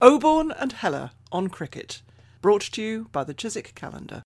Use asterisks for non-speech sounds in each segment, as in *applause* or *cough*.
Oborne and Heller on cricket, brought to you by the Chiswick Calendar.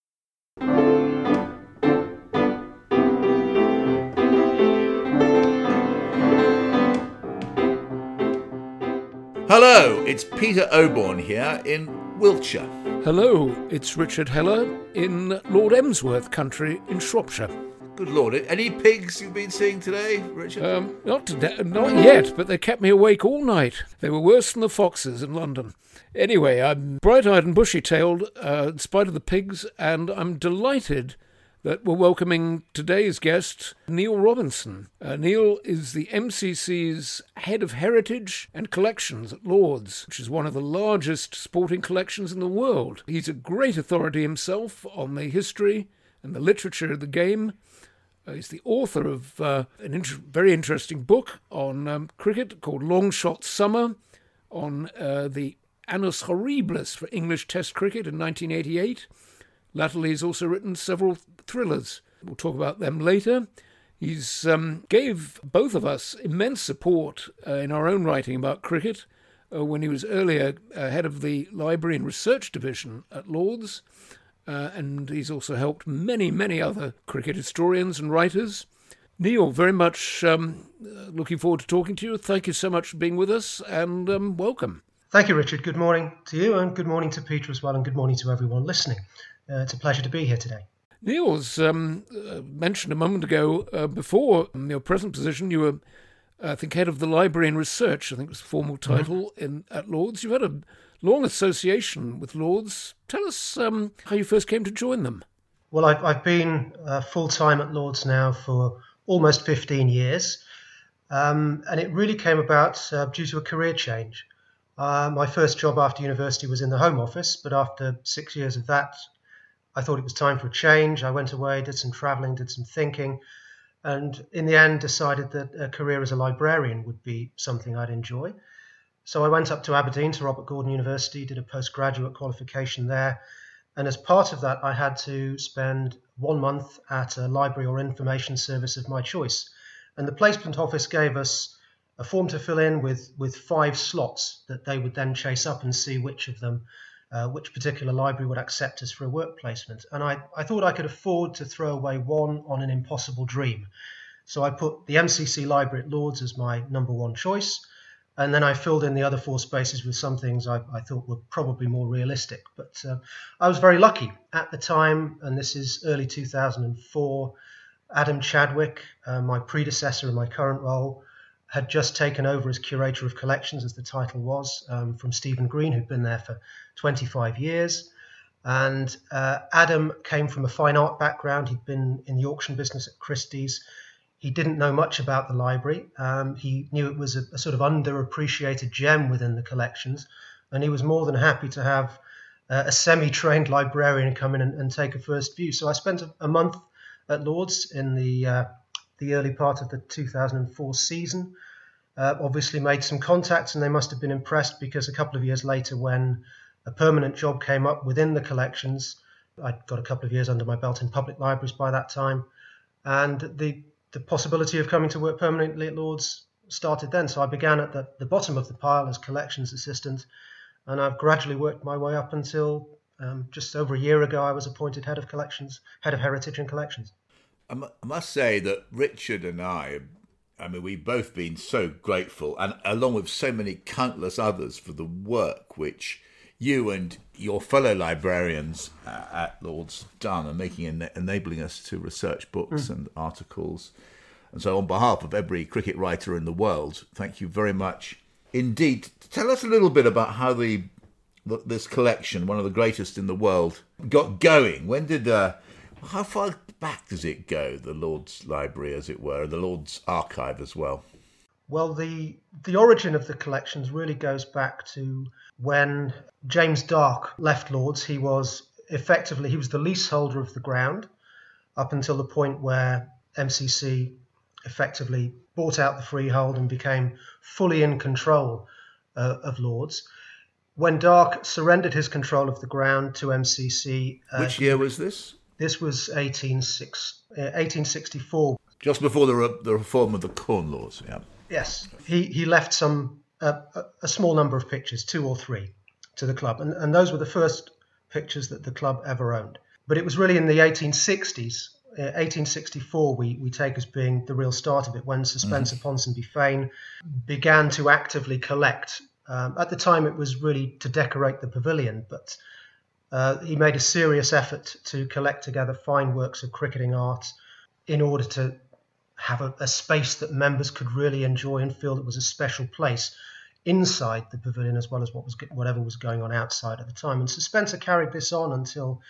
Hello, it's Peter Oborne here in Wiltshire. Hello, it's Richard Heller in Lord Emsworth country in Shropshire. Good lord, any pigs you've been seeing today, Richard? Um, not today, not yet, but they kept me awake all night. They were worse than the foxes in London. Anyway, I'm bright-eyed and bushy-tailed, uh, in spite of the pigs, and I'm delighted that we're welcoming today's guest, Neil Robinson. Uh, Neil is the MCC's head of heritage and collections at Lords, which is one of the largest sporting collections in the world. He's a great authority himself on the history and the literature of the game. Uh, he's the author of uh, an very interesting book on um, cricket called Long Shot Summer, on uh, the Annus Horribilis for English Test cricket in 1988. Latterly, he's also written several thrillers. We'll talk about them later. He's um, gave both of us immense support uh, in our own writing about cricket uh, when he was earlier uh, head of the Library and Research Division at Lords, uh, and he's also helped many, many other cricket historians and writers. Neil, very much um, uh, looking forward to talking to you. Thank you so much for being with us, and um, welcome. Thank you, Richard. Good morning to you, and good morning to Peter as well, and good morning to everyone listening. Uh, it's a pleasure to be here today. Niels um, uh, mentioned a moment ago, uh, before your present position, you were, I think, head of the Library and Research, I think it was the formal title mm-hmm. in at Lords. You've had a long association with Lords. Tell us um, how you first came to join them. Well, I've, I've been uh, full time at Lords now for almost 15 years, um, and it really came about uh, due to a career change. Uh, my first job after university was in the Home Office, but after six years of that, I thought it was time for a change. I went away, did some traveling, did some thinking, and in the end decided that a career as a librarian would be something I'd enjoy. So I went up to Aberdeen to Robert Gordon University, did a postgraduate qualification there, and as part of that, I had to spend one month at a library or information service of my choice. And the placement office gave us a form to fill in with, with five slots that they would then chase up and see which of them uh, which particular library would accept us for a work placement. And I, I thought I could afford to throw away one on an impossible dream. So I put the MCC library at Lords as my number one choice. And then I filled in the other four spaces with some things I, I thought were probably more realistic. But uh, I was very lucky at the time, and this is early 2004. Adam Chadwick, uh, my predecessor in my current role, had just taken over as curator of collections, as the title was, um, from Stephen Green, who'd been there for 25 years. And uh, Adam came from a fine art background. He'd been in the auction business at Christie's. He didn't know much about the library. Um, he knew it was a, a, sort of underappreciated gem within the collections, and he was more than happy to have uh, a semi-trained librarian come in and, and, take a first view. So I spent a, a month at Lords in the uh, the early part of the 2004 season. Uh, obviously, made some contacts, and they must have been impressed because a couple of years later, when a permanent job came up within the collections, I'd got a couple of years under my belt in public libraries by that time, and the the possibility of coming to work permanently at Lords started then. So I began at the, the bottom of the pile as collections assistant, and I've gradually worked my way up until um, just over a year ago I was appointed head of collections, head of heritage and collections. I must say that Richard and I, I mean, we've both been so grateful, and along with so many countless others, for the work which you and your fellow librarians uh, at Lord's done and making en- enabling us to research books mm. and articles. And so, on behalf of every cricket writer in the world, thank you very much indeed. Tell us a little bit about how the this collection, one of the greatest in the world, got going. When did uh, how far back does it go, the Lord's Library, as it were, and the Lord's Archive as well? Well, the the origin of the collections really goes back to when James Dark left Lords. He was effectively he was the leaseholder of the ground up until the point where MCC effectively bought out the freehold and became fully in control uh, of Lords. When Dark surrendered his control of the ground to MCC, uh, which year was this? This was 1864. Just before the, re- the reform of the Corn Laws, yeah. Yes. He, he left some, uh, a small number of pictures, two or three. to the club. And, and those were the first pictures that the club ever owned. But it was really in the 1860s, uh, 1864, we, we take as being the real start of it, when Sir Spencer mm-hmm. Ponsonby Fane began to actively collect. Um, at the time, it was really to decorate the pavilion, but uh, he made a serious effort to collect together fine works of cricketing art in order to have a, a space that members could really enjoy and feel it was a special place inside the pavilion as well as what was whatever was going on outside at the time. And Sir Spencer carried this on until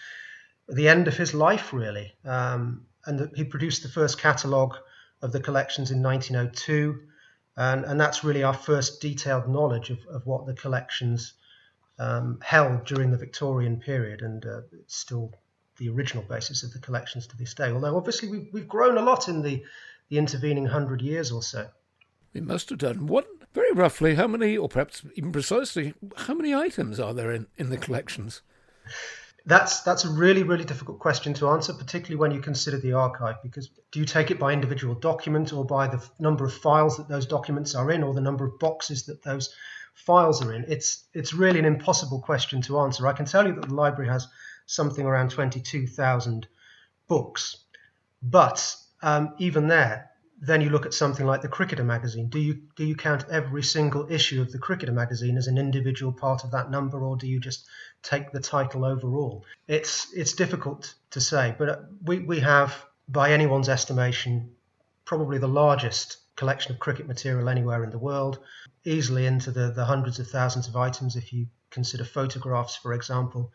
the end of his life, really. Um, and the, he produced the first catalogue of the collections in 1902, and, and that's really our first detailed knowledge of, of what the collections um, held during the Victorian period, and uh, it's still the original basis of the collections to this day. Although obviously we've, we've grown a lot in the, the intervening hundred years or so. We must have done. What very roughly, how many, or perhaps even precisely, how many items are there in, in the collections? That's that's a really really difficult question to answer, particularly when you consider the archive. Because do you take it by individual document, or by the f- number of files that those documents are in, or the number of boxes that those files are in? It's it's really an impossible question to answer. I can tell you that the library has something around twenty two thousand books, but um, even there, then you look at something like the Cricketer magazine. Do you do you count every single issue of the Cricketer magazine as an individual part of that number, or do you just take the title overall? It's it's difficult to say, but uh, we we have, by anyone's estimation, probably the largest collection of cricket material anywhere in the world, easily into the, the hundreds of thousands of items if you consider photographs, for example.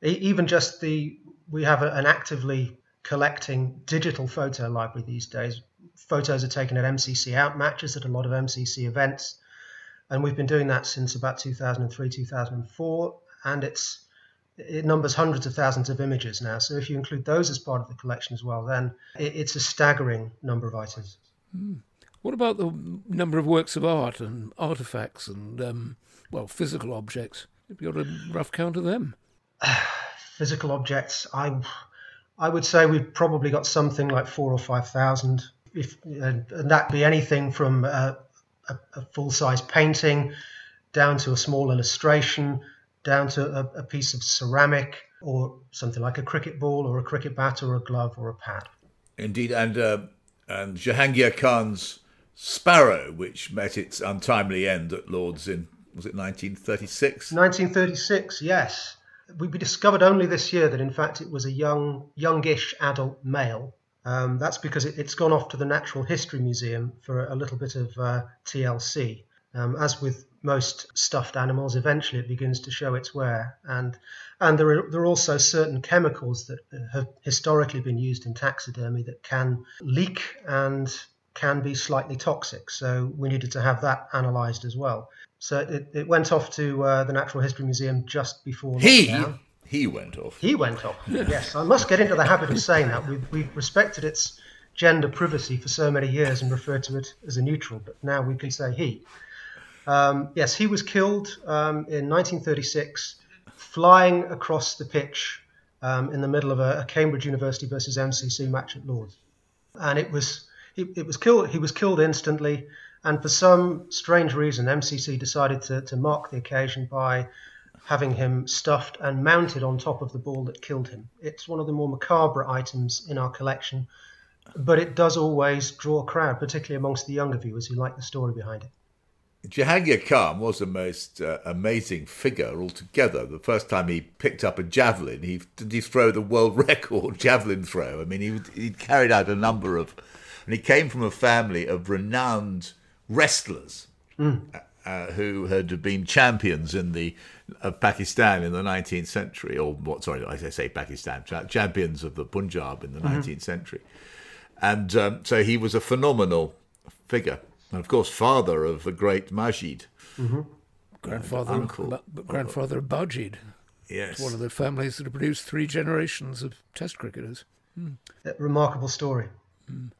Even just the we have an actively collecting digital photo library these days photos are taken at MCC out matches at a lot of MCC events. And we've been doing that since about 2003, 2004. And it's it numbers hundreds of thousands of images now. So if you include those as part of the collection as well, then it, it's a staggering number of items. Mm. What about the number of works of art and artifacts and, um, well, physical objects? Have you got a rough count of them? *sighs* physical objects, I, I would say we've probably got something like four or five thousand if and that be anything from a, a, a full-size painting down to a small illustration, down to a, a, piece of ceramic or something like a cricket ball or a cricket bat or a glove or a pad. Indeed, and uh, and Jahangir Khan's Sparrow, which met its untimely end at Lords in was it 1936? 1936, yes. We discovered only this year that in fact it was a young, youngish adult male um, that's because it, has gone off to the Natural History Museum for a little bit of uh, TLC. Um, as with most stuffed animals, eventually it begins to show its wear, and and there are, there are also certain chemicals that have historically been used in taxidermy that can leak and can be slightly toxic. So we needed to have that analysed as well. So it, it went off to uh, the Natural History Museum just before he lockdown. He went off. He went off. yes, I must get into the habit of saying that. We've, we've respected its gender privacy for so many years and referred to it as a neutral, but now we can say he. Um, yes, he was killed um, in 1936, flying across the pitch um, in the middle of a, a, Cambridge University versus MCC match at Lords, and it was he, it was killed. He was killed instantly, and for some strange reason, MCC decided to, to mark the occasion by having him stuffed and mounted on top of the ball that killed him. It's one of the more macabre items in our collection, but it does always draw a crowd, particularly amongst the younger viewers who like the story behind it. Jahangir Khan was a most uh, amazing figure altogether. The first time he picked up a javelin, he did he throw the world *laughs* record javelin throw. I mean, he he carried out a number of, and he came from a family of renowned wrestlers. Mm. Uh, who had been champions in the of Pakistan in the 19th century, or what? Sorry, I say Pakistan, champions of the Punjab in the mm-hmm. 19th century, and um, so he was a phenomenal figure, and of course, father of the great Majid, mm-hmm. grandfather, uncle, grandfather of Bazid. Yes, one of the families that have produced three generations of Test cricketers. Mm. remarkable story. Mm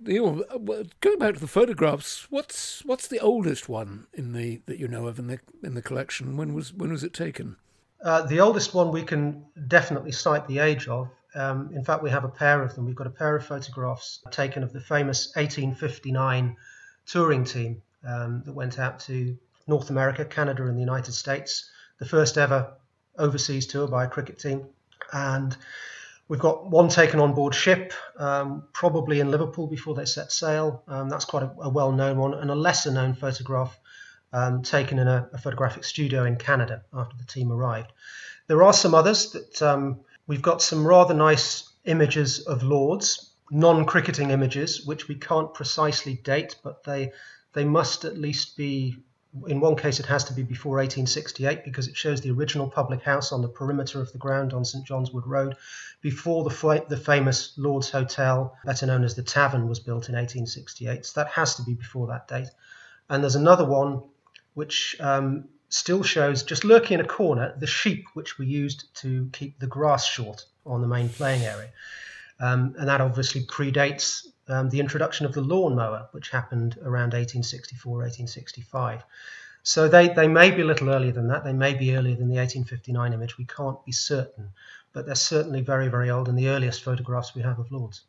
the, uh, going back to the photographs, what's what's the oldest one in the that you know of in the in the collection? When was when was it taken? Uh, the oldest one we can definitely cite the age of. Um, in fact, we have a pair of them. We've got a pair of photographs taken of the famous 1859 touring team um, that went out to North America, Canada, and the United States the first ever overseas tour by a cricket team. And we've got one taken on board ship, um, probably in Liverpool before they set sail. Um, that's quite a, a well known one, and a lesser known photograph um, taken in a, a, photographic studio in Canada after the team arrived. There are some others that um, we've got some rather nice images of Lords, non cricketing images, which we can't precisely date, but they they must at least be in one case it has to be before 1868 because it shows the original public house on the perimeter of the ground on St John's Wood Road before the, the famous Lord's Hotel, better known as the Tavern, was built in 1868. So that has to be before that date. And there's another one which um, still shows, just lurking in a corner, the sheep which were used to keep the grass short on the main playing area. Um, and that obviously predates um, the introduction of the lawnmower, which happened around 1864, 1865. So they, they may be a little earlier than that. They may be earlier than the 1859 image. We can't be certain, but they're certainly very, very old and the earliest photographs we have of Lords.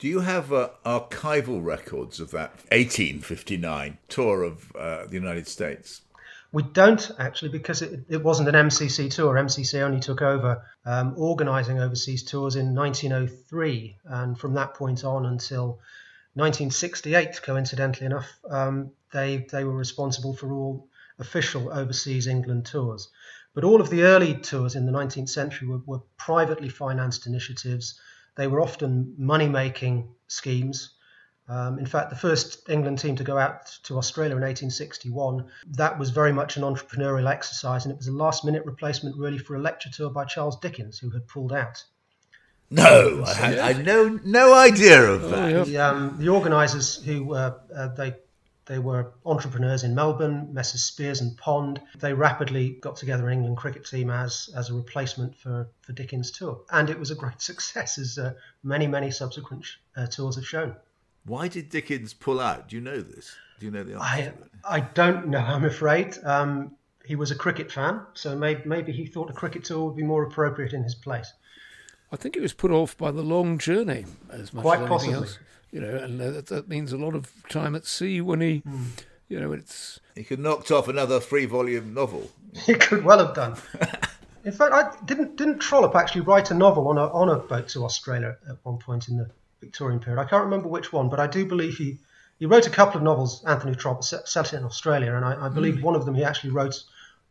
Do you have uh, archival records of that 1859 tour of uh, the United States? We don't actually because it, it wasn't an MCC tour. MCC only took over um, organising overseas tours in 1903, and from that point on until 1968, coincidentally enough, um, they they were responsible for all official overseas England tours. But all of the early tours in the 19th century were, were privately financed initiatives. They were often money making schemes. Um, in fact, the first England team to go out to Australia in 1861, that was very much an entrepreneurial exercise, and it was a last minute replacement really for a lecture tour by Charles Dickens, who had pulled out. No, I had I no no idea of that. Oh, yeah. The, um, the organisers who uh, uh, they they were entrepreneurs in Melbourne, Messrs Spiers and Pond. They rapidly got together an England cricket team as as a replacement for for Dickens' tour, and it was a great *laughs* success, as uh, many many subsequent uh, tours have shown. Why did Dickens pull out? Do you know this? Do you know the answer? I, I don't know, I'm afraid. Um, he was a cricket fan, so maybe, maybe he thought a cricket tour would be more appropriate in his place. I think it was put off by the long journey as much Quite as anything possibly. else. You know, and that, that, means a lot of time at sea when he, mm. you know, it's. He could knocked off another three-volume novel. *laughs* he could well have done. *laughs* in fact, I didn't didn't Trollope actually write a novel on a on a boat to Australia at one point in the Victorian period. I can't remember which one, but I do believe he, he wrote a couple of novels, Anthony Trollope, set in Australia, and I, I believe mm. one of them he actually wrote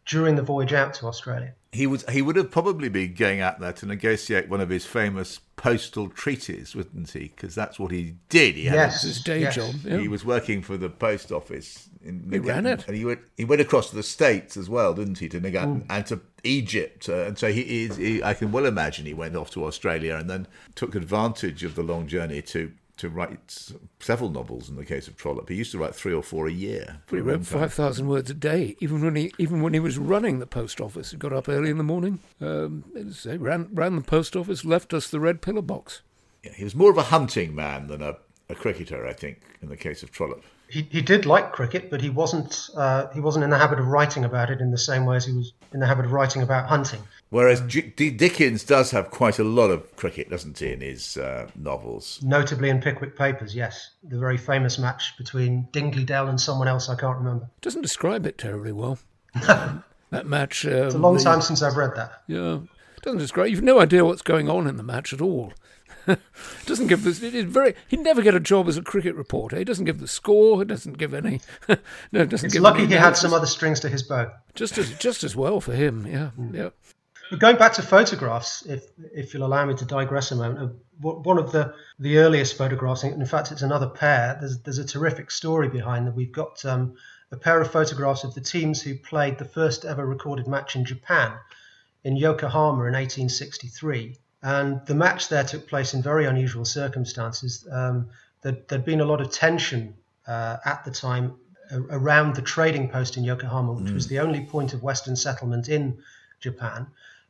during the voyage out to Australia. He was he would have probably been going out there to negotiate one of his famous postal treaties, wouldn't he? Because that's what he did. He had yes, his day yes. job. Yeah. He was working for the post office. In he ran it, and he went he went across to the states as well, didn't he? To negotiate mm. and to Egypt, uh, and so he, he, I can well imagine he went off to Australia and then took advantage of the long journey to to write several novels. In the case of Trollope, he used to write three or four a year. He wrote five thousand words a day, even when he even when he was running the post office. He got up early in the morning, um, ran ran the post office, left us the red pillar box. Yeah, he was more of a hunting man than a, a cricketer, I think, in the case of Trollope. He, he did like cricket, but he wasn't uh, he wasn't in the habit of writing about it in the same way as he was in the habit of writing about hunting. Whereas D- Dickens does have quite a lot of cricket, doesn't he, in his uh, novels? Notably in Pickwick Papers, yes. The very famous match between Dingley Dell and someone else I can't remember. Doesn't describe it terribly well. *laughs* that match. Um, it's a long the, time since I've read that. Yeah. Doesn't describe. You've no idea what's going on in the match at all. *laughs* doesn't give this. It is very. He'd never get a job as a cricket reporter. He doesn't give the score. He doesn't give any. *laughs* no, doesn't it's give. lucky he had some other strings to his bow. Just as just as well for him. Yeah, mm. yeah. But going back to photographs, if if you'll allow me to digress a moment, uh, one of the the earliest photographs, in fact, it's another pair. There's there's a terrific story behind that. We've got um, a pair of photographs of the teams who played the first ever recorded match in Japan, in Yokohama in 1863. And the match there took place in very unusual circumstances. Um, there, had been a lot of tension uh, at the time around the trading post in Yokohama, which mm. was the only point of Western settlement in Japan.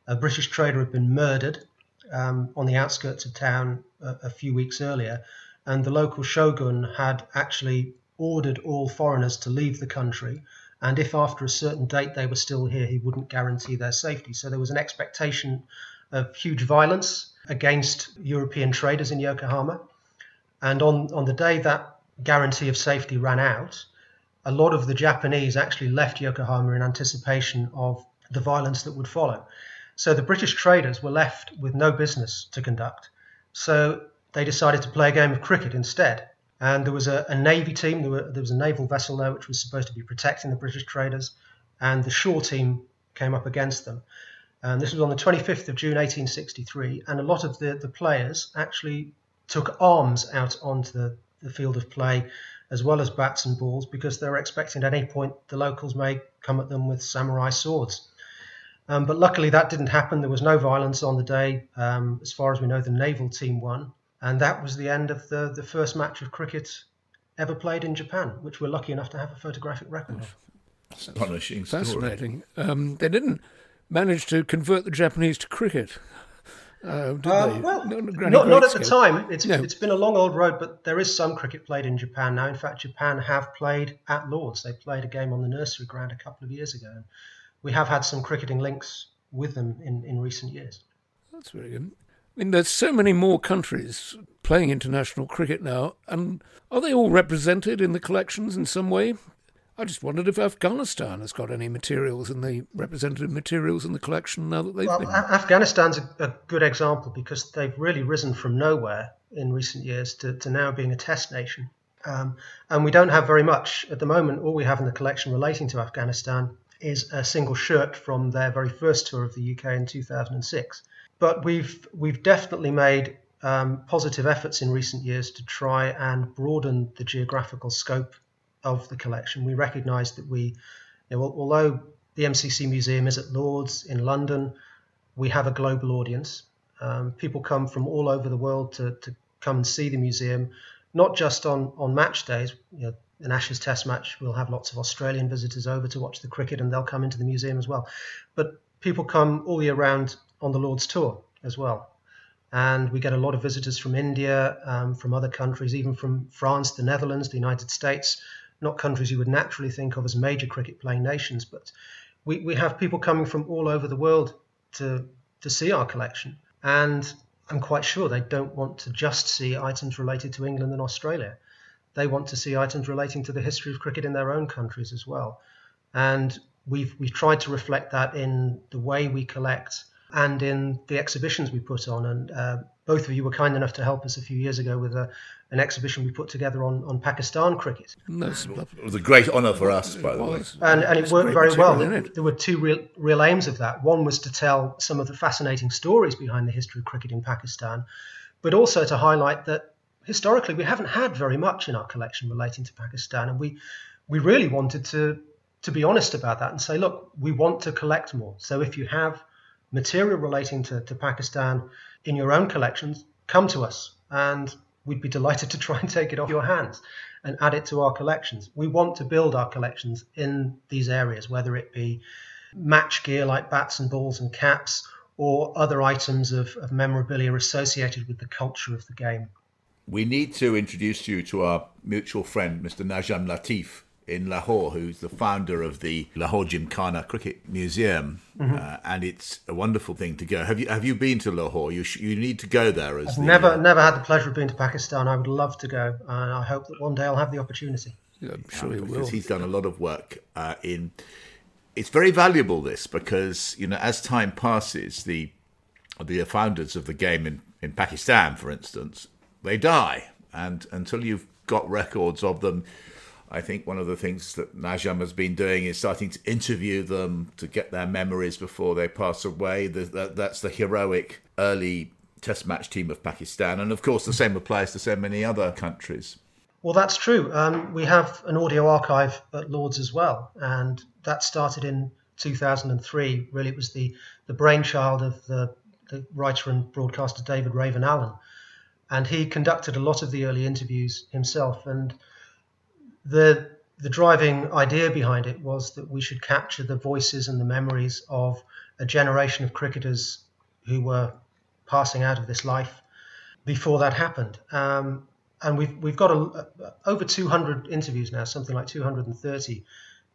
A British trader had been murdered um, on the outskirts of town a, a, few weeks earlier, and the local shogun had actually ordered all foreigners to leave the country. And if after a certain date they were still here, he wouldn't guarantee their safety. So there was an expectation of huge violence against European traders in Yokohama. And on, on the day that guarantee of safety ran out, a lot of the Japanese actually left Yokohama in anticipation of the violence that would follow. So the British traders were left with no business to conduct. So they decided to play a game of cricket instead. And there was a, a navy team, there, were, there was a naval vessel there which was supposed to be protecting the British traders, and the shore team came up against them. And this was on the 25th of June 1863, and a lot of the, the players actually took arms out onto the, the field of play as well as bats and balls because they were expecting at any point the locals may come at them with samurai swords. Um, but luckily that didn't happen. There was no violence on the day. Um, as far as we know, the naval team won. And that was the end of the, the first match of cricket ever played in Japan, which we're lucky enough to have a photographic record of. Astonishing story. Fascinating. Um, they didn't manage to convert the Japanese to cricket. Uh, did Uh, they? well, Not not, not great at the time. It's, No. it's been a long old road, but there is some cricket played in Japan now. In fact, Japan have played at Lords. They played a game on the nursery ground a couple of years ago. We have had some cricketing links with them in, in recent years. That's very good. I mean, there's so many more countries playing international cricket now, and are they all represented in the collections in some way? I just wondered if Afghanistan has got any materials in the representative materials in the collection now that they've Well, been. Afghanistan's a, a good example because they've really risen from nowhere in recent years to, to now being a test nation. Um, and we don't have very much at the moment. All we have in the collection relating to Afghanistan is a single shirt from their very first tour of the UK in 2006. But we've we've definitely made um, positive efforts in recent years to try and broaden the geographical scope of the collection. We recognise that we, you know, although the MCC Museum is at Lords in London, we have a global audience. Um, people come from all over the world to, to come and see the museum, not just on, on match days. You know, an Ashes Test match, we'll have lots of Australian visitors over to watch the cricket, and they'll come into the museum as well. But people come all year round on the Lord's tour as well. And we get a lot of visitors from India, um, from other countries, even from France, the Netherlands, the United States, not countries you would naturally think of as major cricket playing nations, but we, we have people coming from all over the world to, to see our collection. And I'm quite sure they don't want to just see items related to England and Australia. They want to see items relating to the history of cricket in their own countries as well. And we've, we've tried to reflect that in the way we collect and in the exhibitions we put on. And uh, both of you were kind enough to help us a few years ago with a, an exhibition we put together on, on Pakistan cricket. And that's lovely. It was a great honour for us, by the way. and, and it It's worked very well. material, There, isn't it? there were two real, real aims of that. One was to tell some of the fascinating stories behind the history of cricket in Pakistan, but also to highlight that historically we haven't had very much in our collection relating to Pakistan, and we we really wanted to to be honest about that and say, look, we want to collect more. So if you have material relating to, to Pakistan in your own collections, come to us and we'd be delighted to try and take it off your hands and add it to our collections. We want to build our collections in these areas, whether it be match gear like bats and balls and caps or other items of, of memorabilia associated with the culture of the game. We need to introduce you to our mutual friend, Mr. Najam Latif in Lahore, who's the founder of the Lahore Gymkhana Cricket Museum, uh, and it's a wonderful thing to go. Have you have you been to Lahore? You sh- you need to go there as the, Never, uh, never had the pleasure of being to Pakistan. I would love to go, and I hope that one day I'll have the opportunity. Yeah, I'm sure you will. because he's done a lot of work uh, in. It's very valuable this because you know as time passes, the the founders of the game in, in Pakistan, for instance, they die, and until you've got records of them, I think one of the things that Najam has been doing is starting to interview them to get their memories before they pass away. That's the heroic early Test match team of Pakistan, and of course the same applies to so many other countries. Well, that's true. Um, we have an audio archive at Lords as well, and that started in 2003. Really, it was the, the brainchild of the, the writer and broadcaster David Rayvern Allen, and he conducted a lot of the early interviews himself. And the the driving idea behind it was that we should capture the voices and the memories of a generation of cricketers who were passing out of this life before that happened. Um, and we've we've got a, over 200 interviews now, something like 230,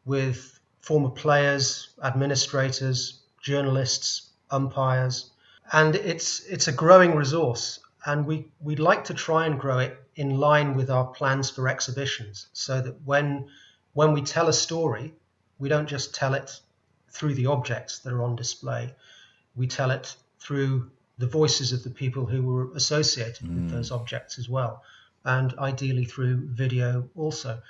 with former players, administrators, journalists, umpires, and it's it's a growing resource. And we we'd like to try and grow it in line with our plans for exhibitions, so that when when we tell a story, we don't just tell it through the objects that are on display. We tell it through the voices of the people who were associated mm. with those objects as well, and ideally through video also.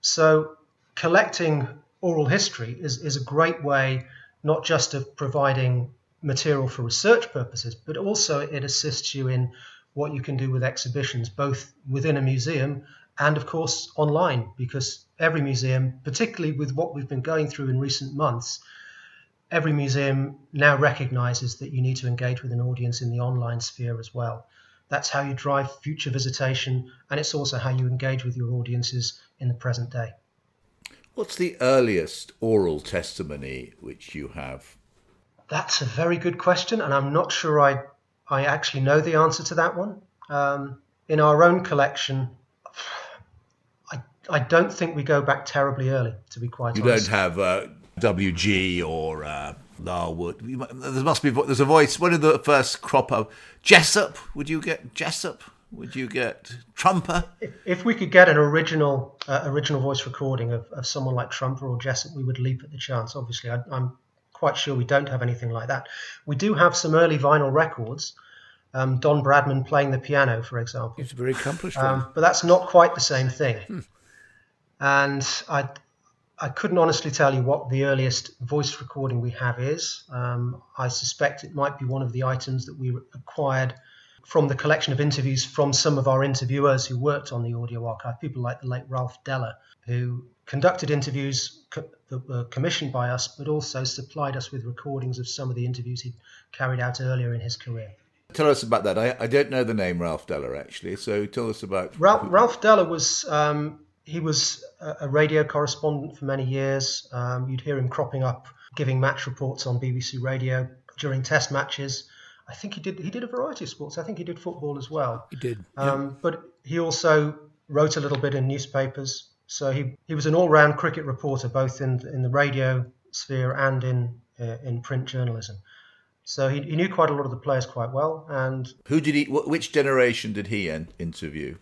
So, collecting oral history is, is a great way not just of providing material for research purposes, but also it assists you in what you can do with exhibitions, both within a museum and, of course, online, because every museum, particularly with what we've been going through in recent months, every museum now recognizes that you need to engage with an audience in the online sphere as well. That's how you drive future visitation, and it's also how you engage with your audiences in the present day. What's the earliest oral testimony which you have? That's a very good question, and I'm not sure I I actually know the answer to that one. Um, in our own collection, I, I don't think we go back terribly early, to be quite you honest. You don't have uh, WG or uh, Larwood. There must be there's a voice. One of the first crop of Jessop. Would you get Jessop? Would you get Trumper? If, we could get an original uh, original voice recording of, of someone like Trumper or Jessop, we would leap at the chance. Obviously, I, I'm quite sure we don't have anything like that. We do have some early vinyl records. Um, Don Bradman playing the piano, for example. It's very accomplished. Um, but that's not quite the same thing. Hmm. And I, I couldn't honestly tell you what the earliest voice recording we have is. Um, I suspect it might be one of the items that we acquired from the collection of interviews from some of our interviewers who worked on the audio archive, people like the late Ralph Dellor, who conducted interviews that were commissioned by us, but also supplied us with recordings of some of the interviews he carried out earlier in his career. Tell us about that. I, I don't know the name Ralph Dellor actually, so tell us about Ralph, Ralph Dellor was um, he was a, radio correspondent for many years. Um, you'd hear him cropping up, giving match reports on BBC Radio during Test matches. I think he did he did a variety of sports. I think he did football as well. He did, um, but he also wrote a little bit in newspapers. So he, he was an all round cricket reporter, both in in the radio sphere and in uh, in print journalism. So he, he knew quite a lot of the players quite well. And who did he? Which generation did he interview?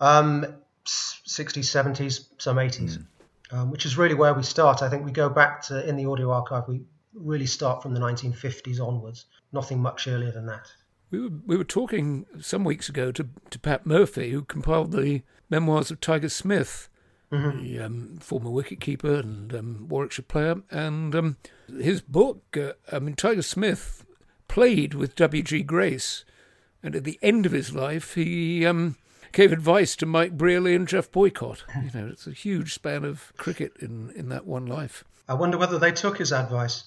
Um, 60s, 70s, some 80s, mm. um, which is really where we start. I think we go back to in the audio archive. We really start from the 1950s onwards. Nothing much earlier than that. We were, we were talking some weeks ago to, to Pat Murphy, who compiled the memoirs of Tiger Smith, mm-hmm. the um, former wicketkeeper and um, Warwickshire player. And um, his book, uh, I mean, Tiger Smith played with W.G. Grace. And at the end of his life, he um, gave advice to Mike Brearley and Geoff Boycott. *laughs* You know, it's a huge span of cricket in, in that one life. I wonder whether they took his advice.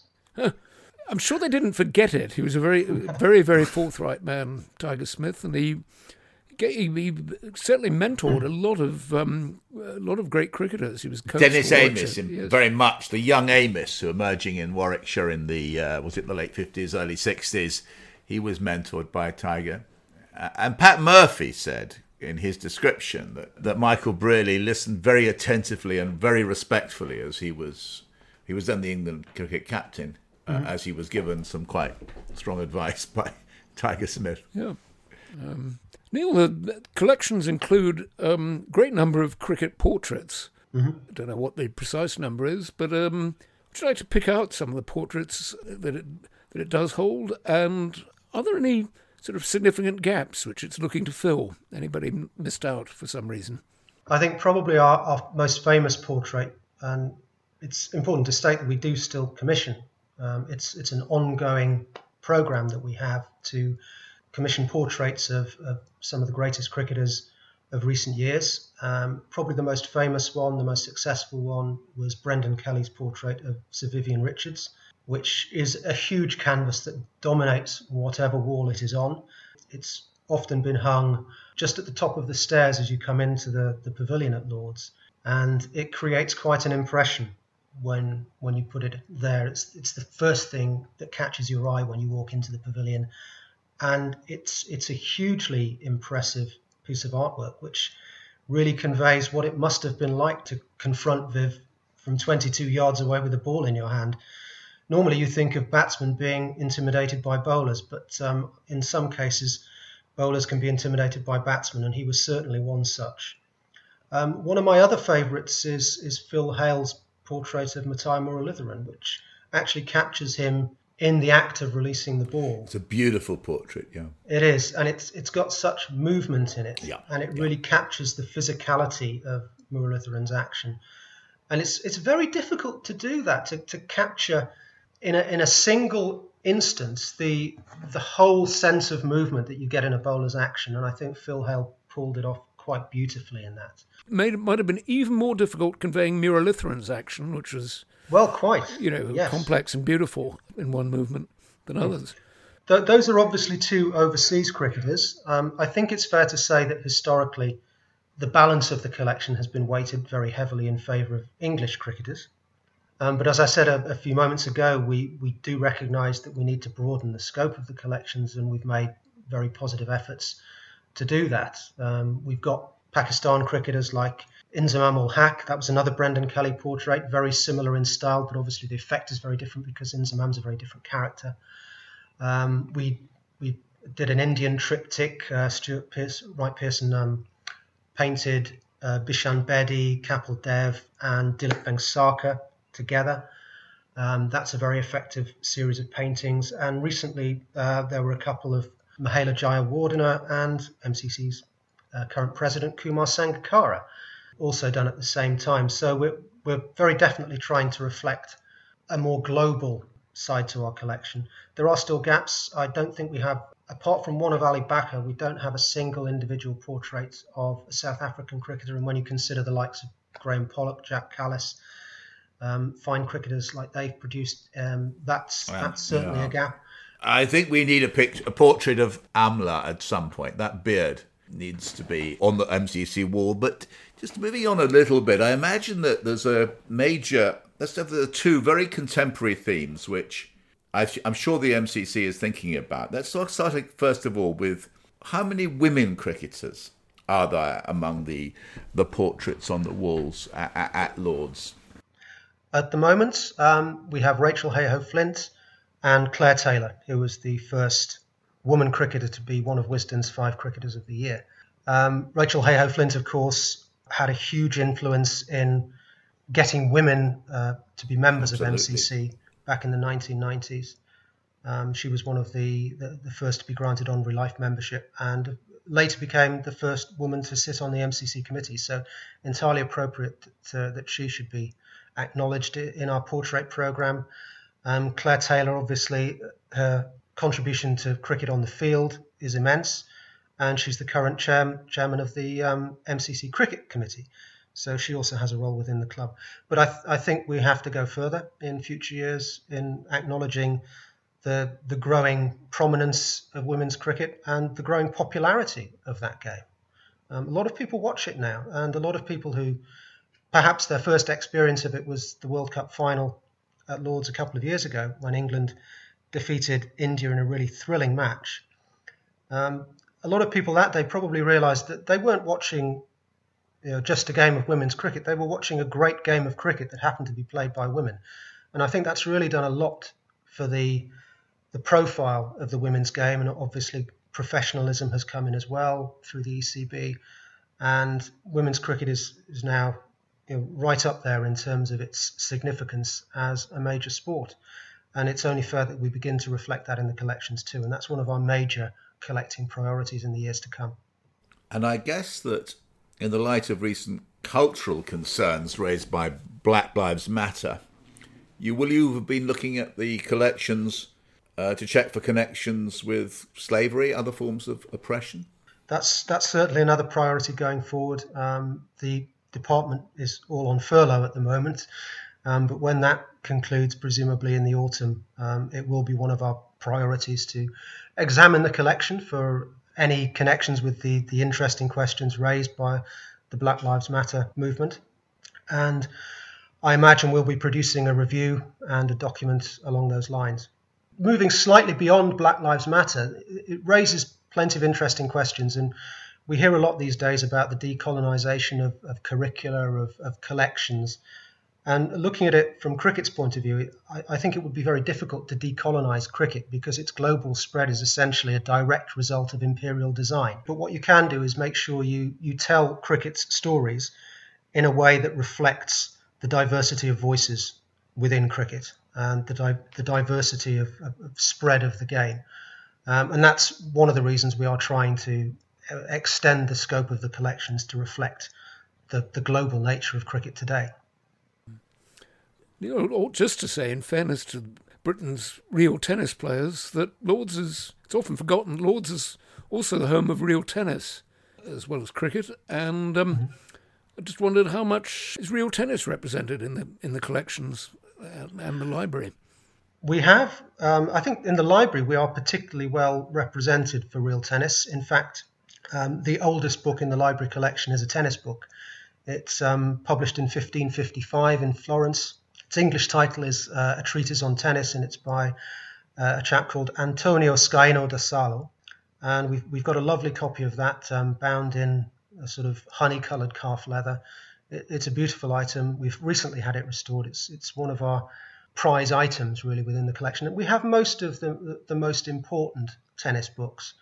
I'm sure they didn't forget it. He was a very, *laughs* very, very forthright man, Tiger Smith, and he he, he certainly mentored a lot of um, a lot of great cricketers. He was Dennis Amiss, yes. very much the young Amiss, who emerging in Warwickshire in the uh, was it the late fifties, early sixties. He was mentored by Tiger, uh, and Pat Murphy said in his description that, that Michael Brearley listened very attentively and very respectfully as he was he was then the England cricket captain, uh, mm-hmm. as he was given some quite strong advice *laughs* by Tiger Smith. Yeah. Um, Neil, the collections include a um, great number of cricket portraits. Mm-hmm. I don't know what the precise number is, but um, would you like to pick out some of the portraits that it that it does hold? And are there any sort of significant gaps which it's looking to fill? Anybody missed out for some reason? I think probably our, our most famous portrait, and it's important to state that we do still commission. Um, it's it's an ongoing program that we have to commission portraits of, of some of the greatest cricketers of recent years. Um, probably the most famous one, the most successful one, was Brendan Kelly's portrait of Sir Vivian Richards, which is a huge canvas that dominates whatever wall it is on. It's often been hung just at the top of the stairs as you come into the, the pavilion at Lord's, and it creates quite an impression when when you put it there. It's it's the first thing that catches your eye when you walk into the pavilion, and it's it's a hugely impressive piece of artwork, which really conveys what it must have been like to confront Viv from 22 yards away with a ball in your hand. Normally, you think of batsmen being intimidated by bowlers, but um, in some cases, bowlers can be intimidated by batsmen, and he was certainly one such. Um, one of my other favourites is is Phil Hale's portrait of Muttiah Muralitharan, which actually captures him in the act of releasing the ball. It's a beautiful portrait, yeah. It is, and it's it's got such movement in it, Yeah, and it really captures the physicality of Muralitharan's action. And it's it's very difficult to do that to, to capture in a in a single instance the the whole sense of movement that you get in a bowler's action. And I think Phil Hale pulled it off quite beautifully in that. Made, might have been even more difficult conveying Muralitharan's action, which was, Well, quite. you know, Yes. complex and beautiful in one movement than others. Th- those are obviously two overseas cricketers. Um, I think it's fair to say that historically, the balance of the collection has been weighted very heavily in favour of English cricketers. Um, but as I said a, a few moments ago, we, we do recognise that we need to broaden the scope of the collections, and we've made very positive efforts to do that. Um, we've got Pakistan cricketers like Inzamam ul Haq. That was another Brendan Kelly portrait, very similar in style, but obviously the effect is very different because Inzamam's a very different character. Um, we we did an Indian triptych. Uh, Stuart Pearce, Wright Pearson um, painted uh, Bishan Bedi, Kapil Dev, and Dilip Vengsarkar together. Um, that's a very effective series of paintings. And recently, uh, there were a couple of Mahela Jayawardene and MCC's uh, current president, Kumar Sangakkara, also done at the same time. So we're, we're very definitely trying to reflect a more global side to our collection. There are still gaps. I don't think we have, apart from one of Ali Bacher, we don't have a single individual portrait of a South African cricketer. And when you consider the likes of Graeme Pollock, Jacques Kallis, um, fine cricketers like they've produced, um, that's Well, that's certainly yeah. a gap. I think we need a picture, a portrait of Amla at some point. That beard needs to be on the MCC wall. But just moving on a little bit, I imagine that there's a major. Let's have the two very contemporary themes, which I, I'm sure the MCC is thinking about. Let's start first of all with how many women cricketers are there among the the portraits on the walls at, at, at Lords? At the moment, um, we have Rachael Heyhoe Flint and Claire Taylor, who was the first woman cricketer to be one of Wisden's five cricketers of the year. Um, Rachael Heyhoe Flint, of course, had a huge influence in getting women uh, to be members Absolutely. of MCC back in the 1990s. Um, she was one of the, the, the first to be granted honorary life membership and later became the first woman to sit on the MCC committee. So, entirely appropriate to, that she should be acknowledged in our portrait program. Um, Claire Taylor, obviously, her contribution to cricket on the field is immense, and she's the current chair, chairman of the um, MCC Cricket Committee. So she also has a role within the club. But I, th- I think we have to go further in future years in acknowledging the, the growing prominence of women's cricket and the growing popularity of that game. Um, a lot of people watch it now, and a lot of people who perhaps their first experience of it was the World Cup final at Lords a couple of years ago when England defeated India in a really thrilling match. Um, a lot of people that day probably realised that they weren't watching you know, just a game of women's cricket. They were watching a great game of cricket that happened to be played by women, and I think that's really done a lot for the the profile of the women's game, and obviously professionalism has come in as well through the ECB, and women's cricket is is now you know, right up there in terms of its significance as a major sport. And it's only fair that we begin to reflect that in the collections too. And that's one of our major collecting priorities in the years to come. And I guess that in the light of recent cultural concerns raised by Black Lives Matter, you will you have been looking at the collections uh, to check for connections with slavery, other forms of oppression? That's that's certainly another priority going forward. Um, the department is all on furlough at the moment, um, but when that concludes, presumably in the autumn, um, it will be one of our priorities to examine the collection for any connections with the, the interesting questions raised by the Black Lives Matter movement. And I imagine we'll be producing a review and a document along those lines. Moving slightly beyond Black Lives Matter, it raises plenty of interesting questions. And we hear a lot these days about the decolonisation of, of curricula, of, of collections. And looking at it from cricket's point of view, I, I think it would be very difficult to decolonise cricket because its global spread is essentially a direct result of imperial design. But what you can do is make sure you, you tell cricket's stories in a way that reflects the diversity of voices within cricket. and the, di- the diversity of, of, spread of the game. Um, and that's one of the reasons we are trying to extend the scope of the collections to reflect the, the global nature of cricket today. You know, just to say, in fairness to Britain's real tennis players, that Lords is, it's often forgotten, Lords is also the home of real tennis as well as cricket. And um, mm-hmm. I just wondered how much is real tennis represented in the in the collections and, and the library. We have, um, I think, in the library we are particularly well represented for real tennis. In fact, um, the oldest book in the library collection is a tennis book. It's um, published in 1555 in Florence its English title is uh, A Treatise on Tennis, and it's by uh, a chap called Antonio Scaino da Salo. And we've, we've got a lovely copy of that um, bound in a sort of honey coloured calf leather. It, it's a beautiful item. We've recently had it restored. It's, it's one of our prize items, really, within the collection. We have most of the, the, the most important tennis books.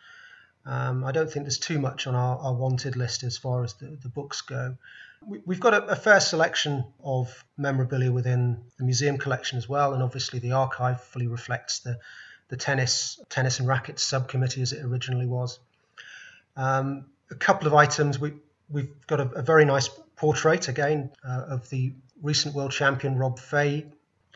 Um, I don't think there's too much on our, our wanted list as far as the, the books go. We've got a, a, fair selection of memorabilia within the museum collection as well, and obviously the archive fully reflects the, the tennis tennis and rackets subcommittee as it originally was. Um, a couple of items we we've got a, a very nice portrait again uh, of the recent world champion Rob Fahey,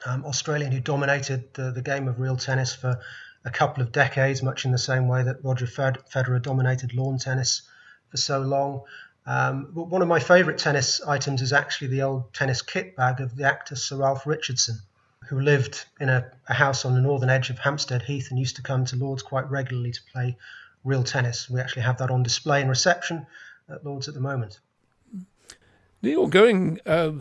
um, Australian who dominated the, the game of real tennis for a couple of decades, much in the same way that Roger Federer dominated lawn tennis for so long. Um, but one of my favourite tennis items is actually the old tennis kit bag of the actor Sir Ralph Richardson, who lived in a, a, house on the northern edge of Hampstead Heath and used to come to Lords quite regularly to play real tennis. We actually have that on display in reception at Lords at the moment. Neil, going uh,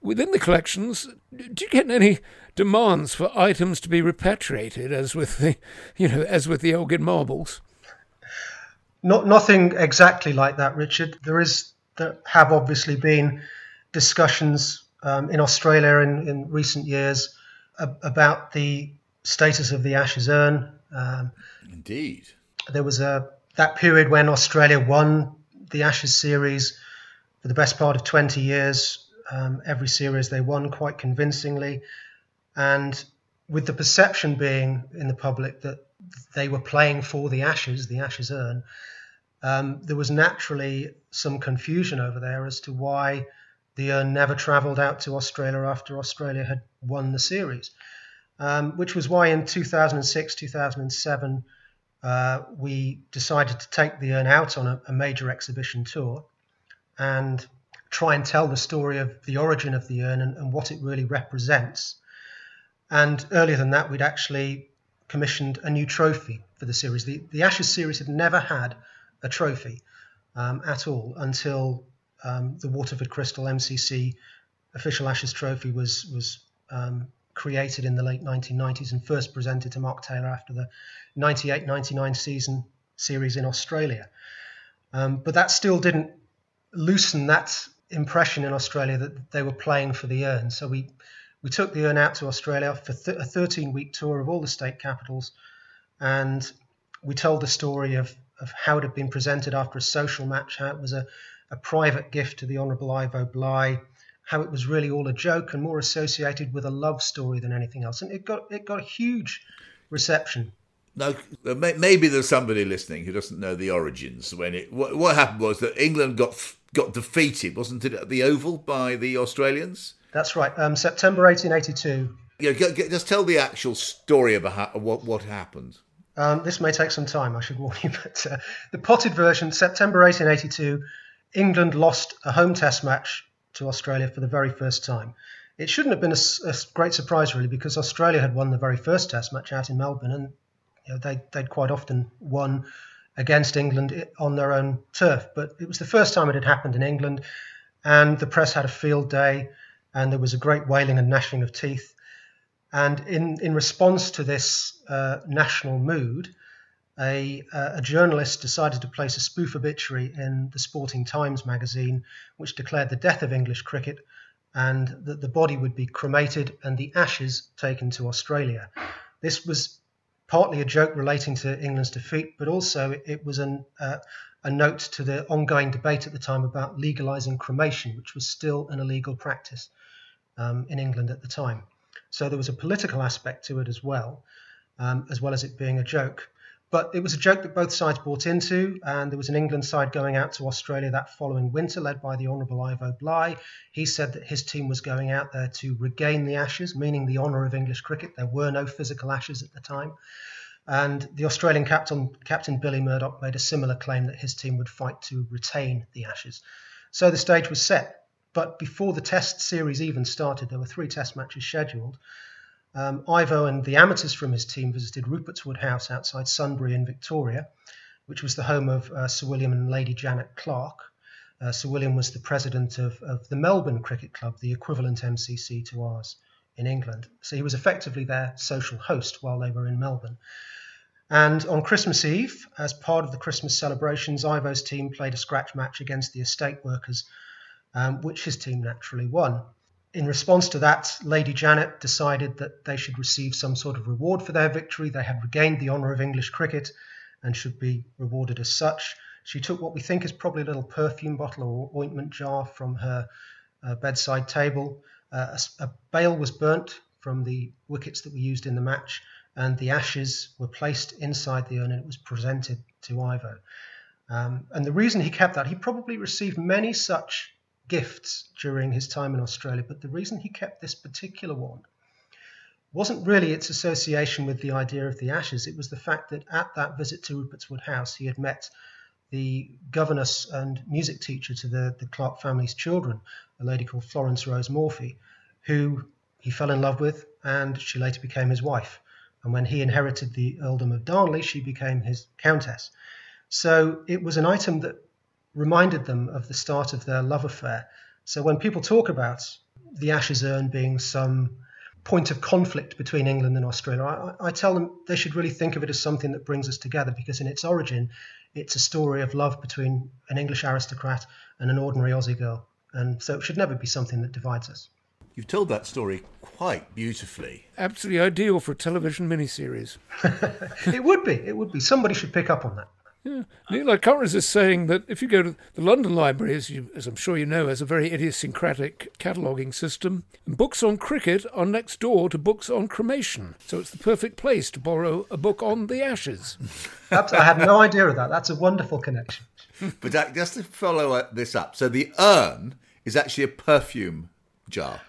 within the collections, do you get any demands for items to be repatriated, as with the, *laughs* you know, as with the Elgin marbles? Not nothing exactly like that, Richard. There is there have obviously been discussions um, in Australia in, in recent years ab- about the status of the Ashes urn. Um, Indeed, there was a that period when Australia won the Ashes series for the best part of 20 years. Um, every series they won quite convincingly, and with the perception being in the public that they were playing for the Ashes, the Ashes urn, um, there was naturally some confusion over there as to why the urn never travelled out to Australia after Australia had won the series, um, which was why in 2006, 2007, uh, we decided to take the urn out on a, a major exhibition tour and try and tell the story of the origin of the urn and, and what it really represents. And earlier than that, we'd actually commissioned a new trophy for the series. The, the Ashes series had never had a trophy um, at all until um, the Waterford Crystal MCC official Ashes trophy was was um, created in the late 1990s and first presented to Mark Taylor after the 98-99 season series in Australia. Um, but that still didn't loosen that impression in Australia that they were playing for the urn. So we we took the urn out to Australia for th- a 13 week tour of all the state capitals, and we told the story of of how it had been presented after a social match, how it was a, a private gift to the Honourable Ivo Bligh, how it was really all a joke and more associated with a love story than anything else. And it got it got a huge reception. Now, maybe there's somebody listening who doesn't know the origins. When it what, what happened was that England got got defeated, wasn't it, at the Oval by the Australians? That's right. Um, September 1882. Yeah, just tell the actual story about what what happened. Um, this may take some time, I should warn you, *laughs* but uh, the potted version, September 1882, England lost a home test match to Australia for the very first time. It shouldn't have been a, a, great surprise, really, because Australia had won the very first test match out in Melbourne, and you know, they, they'd quite often won against England on their own turf. But it was the first time it had happened in England, and the press had a field day, and there was a great wailing and gnashing of teeth. And in, in response to this uh, national mood, a, uh, a, journalist decided to place a spoof obituary in the Sporting Times magazine, which declared the death of English cricket and that the body would be cremated and the ashes taken to Australia. This was partly a joke relating to England's defeat, but also it was an, uh, a note to the ongoing debate at the time about legalising cremation, which was still an illegal practice um, in England at the time. So there was a political aspect to it as well, um, as well as it being a joke. But it was a joke that both sides bought into, and there was an England side going out to Australia that following winter, led by the Honourable Ivo Bligh. He said that his team was going out there to regain the Ashes, meaning the honour of English cricket. There were no physical Ashes at the time. And the Australian captain, Captain Billy Murdoch, made a similar claim that his team would fight to retain the Ashes. So the stage was set. But before the Test series even started, there were three Test matches scheduled. Um, Ivo and the amateurs from his team visited Rupertswood House outside Sunbury in Victoria, which was the home of uh, Sir William and Lady Janet Clarke. Uh, Sir William was the president of, of the Melbourne Cricket Club, the equivalent MCC to ours in England. So he was effectively their social host while they were in Melbourne. And on Christmas Eve, as part of the Christmas celebrations, Ivo's team played a scratch match against the estate workers, um, which his team naturally won. In response to that, Lady Janet decided that they should receive some sort of reward for their victory. They had regained the honour of English cricket and should be rewarded as such. She took what we think is probably a little perfume bottle or ointment jar from her uh, bedside table. Uh, a, a bale was burnt from the wickets that were used in the match, and the ashes were placed inside the urn and it was presented to Ivo. Um, and the reason he kept that, he probably received many such gifts during his time in Australia, but the reason he kept this particular one wasn't really its association with the idea of the ashes. It was the fact that at that visit to Rupertswood House, he had met the governess and music teacher to the, the Clarke family's children, a lady called Florence Rose Morphy, who he fell in love with, and she later became his wife. And when he inherited the earldom of Darnley, she became his countess. So it was an item that reminded them of the start of their love affair. So when people talk about the Ashes urn being some point of conflict between England and Australia, I, I, tell them they should really think of it as something that brings us together because in its origin, it's a story of love between an English aristocrat and an ordinary Aussie girl. And so it should never be something that divides us. You've told that story quite beautifully. Absolutely ideal for a television miniseries. *laughs* it would be. It would be. Somebody should pick up on that. Yeah. Neil Currens is saying that if you go to the London Library, as, you, as I'm sure you know, has a very idiosyncratic cataloguing system, and books on cricket are next door to books on cremation. So it's the perfect place to borrow a book on the ashes. *laughs* I had no idea of that. That's a wonderful connection. *laughs* but just to follow this up, so the urn is actually a perfume jar.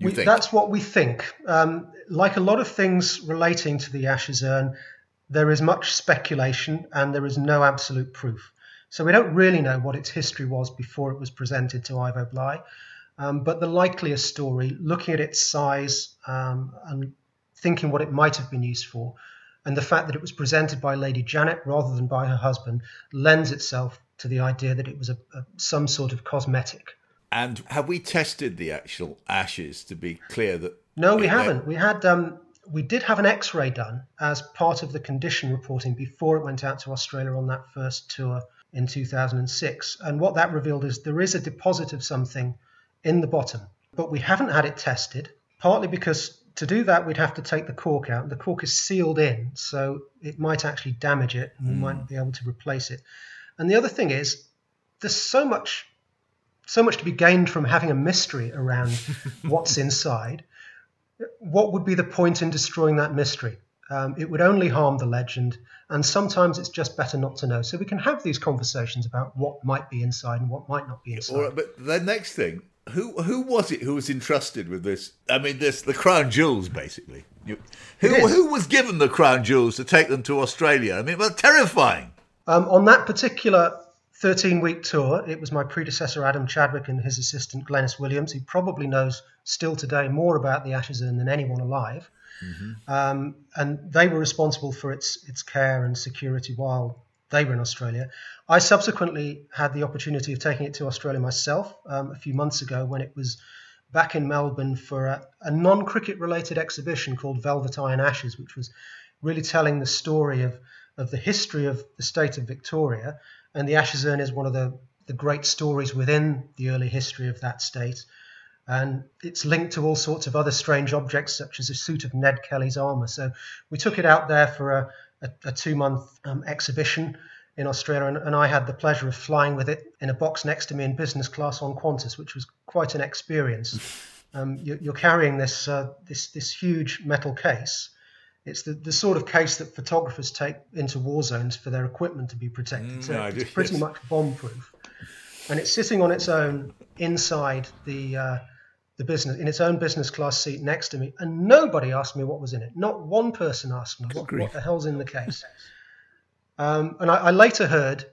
We, that's what we think. Um, like a lot of things relating to the Ashes urn, there is much speculation and there is no absolute proof. So we don't really know what its history was before it was presented to Ivo Bligh. Um, but the likeliest story, looking at its size um, and thinking what it might have been used for, and the fact that it was presented by Lady Janet rather than by her husband, lends itself to the idea that it was a, a, some sort of cosmetic. And have we tested the actual ashes to be clear that? No, we haven't. We had um, we did have an X-ray done as part of the condition reporting before it went out to Australia on that first tour in 2006. And what that revealed is there is a deposit of something in the bottom, but we haven't had it tested. Partly because to do that we'd have to take the cork out. The cork is sealed in, so it might actually damage it, and we mm. might be able to replace it. And the other thing is, there's so much so much to be gained from having a mystery around *laughs* what's inside. What would be the point in destroying that mystery? Um, it would only harm the legend, and sometimes it's just better not to know. So we can have these conversations about what might be inside and what might not be inside. but the next thing, who who was it who was entrusted with this? I mean, this the crown jewels, basically. You, who who was given the crown jewels to take them to Australia? I mean, well, terrifying. Um, on that particular 13 week tour. It was my predecessor, Adam Chadwick, and his assistant, Glenys Williams, who probably knows still today more about the Ashes than anyone alive. Mm-hmm. Um, and they were responsible for its, its care and security while they were in Australia. I subsequently had the opportunity of taking it to Australia myself um, a few months ago when it was back in Melbourne for a, a non cricket related exhibition called Velvet Iron Ashes, which was really telling the story of, of the history of the state of Victoria and the Ashes Urn is one of the, the great stories within the early history of that state. And it's linked to all sorts of other strange objects, such as a suit of Ned Kelly's armour. So we took it out there for a, a, a two month um, exhibition in Australia, and, and, I had the pleasure of flying with it in a box next to me in business class on Qantas, which was quite an experience. *laughs* Um, you're, you're, carrying this uh, this this huge metal case. It's the, the sort of case that photographers take into war zones for their equipment to be protected. Mm, so no, it's yes. pretty much bomb proof, and it's sitting on its own inside the uh, the business in its own business class seat next to me, and nobody asked me what was in it. Not one person asked me what, what the hell's in the case. Um, and I, I, later heard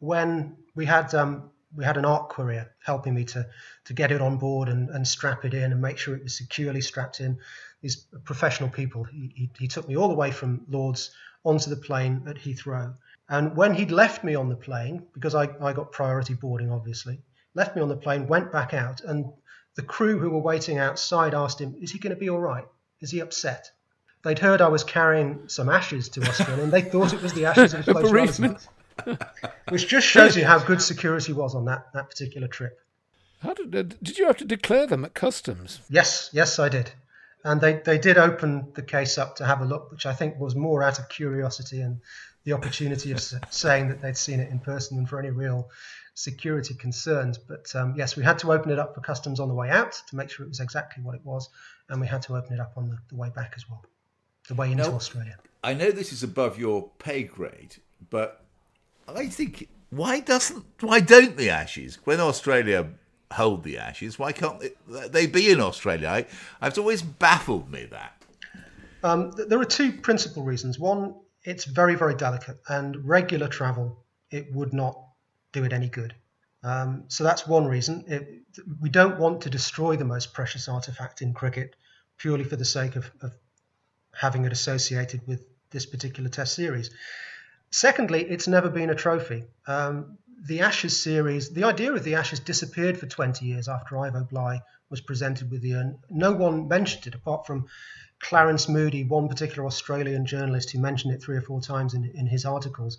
when we had um, we had an art courier helping me to to get it on board and, and strap it in and make sure it was securely strapped in. These professional people. He, he, he took me all the way from Lords onto the plane at Heathrow. And when he'd left me on the plane, because I, I got priority boarding, obviously, left me on the plane, went back out, and the crew who were waiting outside asked him, Is he going to be all right? Is he upset? They'd heard I was carrying some ashes to Australia, and they thought it was the ashes of *laughs* a close relative. Which just shows you how good security was on that, that particular trip. How did did you have to declare them at customs? Yes, yes, I did, and they they did open the case up to have a look, which I think was more out of curiosity and the opportunity of saying that they'd seen it in person than for any real security concerns. But um, yes, we had to open it up for customs on the way out to make sure it was exactly what it was, and we had to open it up on the, the way back as well, the way into now, Australia. I know this is above your pay grade, but I think why doesn't why don't the Ashes when Australia hold the Ashes? Why can't they, be in Australia? I, it's always baffled me that. Um, there are two principal reasons. One, it's very very delicate, and regular travel it would not do it any good. Um, so that's one reason. It, we don't want to destroy the most precious artifact in cricket purely for the sake of, of having it associated with this particular Test series. Secondly, it's never been a trophy. Um, the Ashes series, the idea of the Ashes disappeared for 20 years after Ivo Bligh was presented with the urn. No one mentioned it apart from Clarence Moody, one particular Australian journalist who mentioned it three or four times in, in his articles,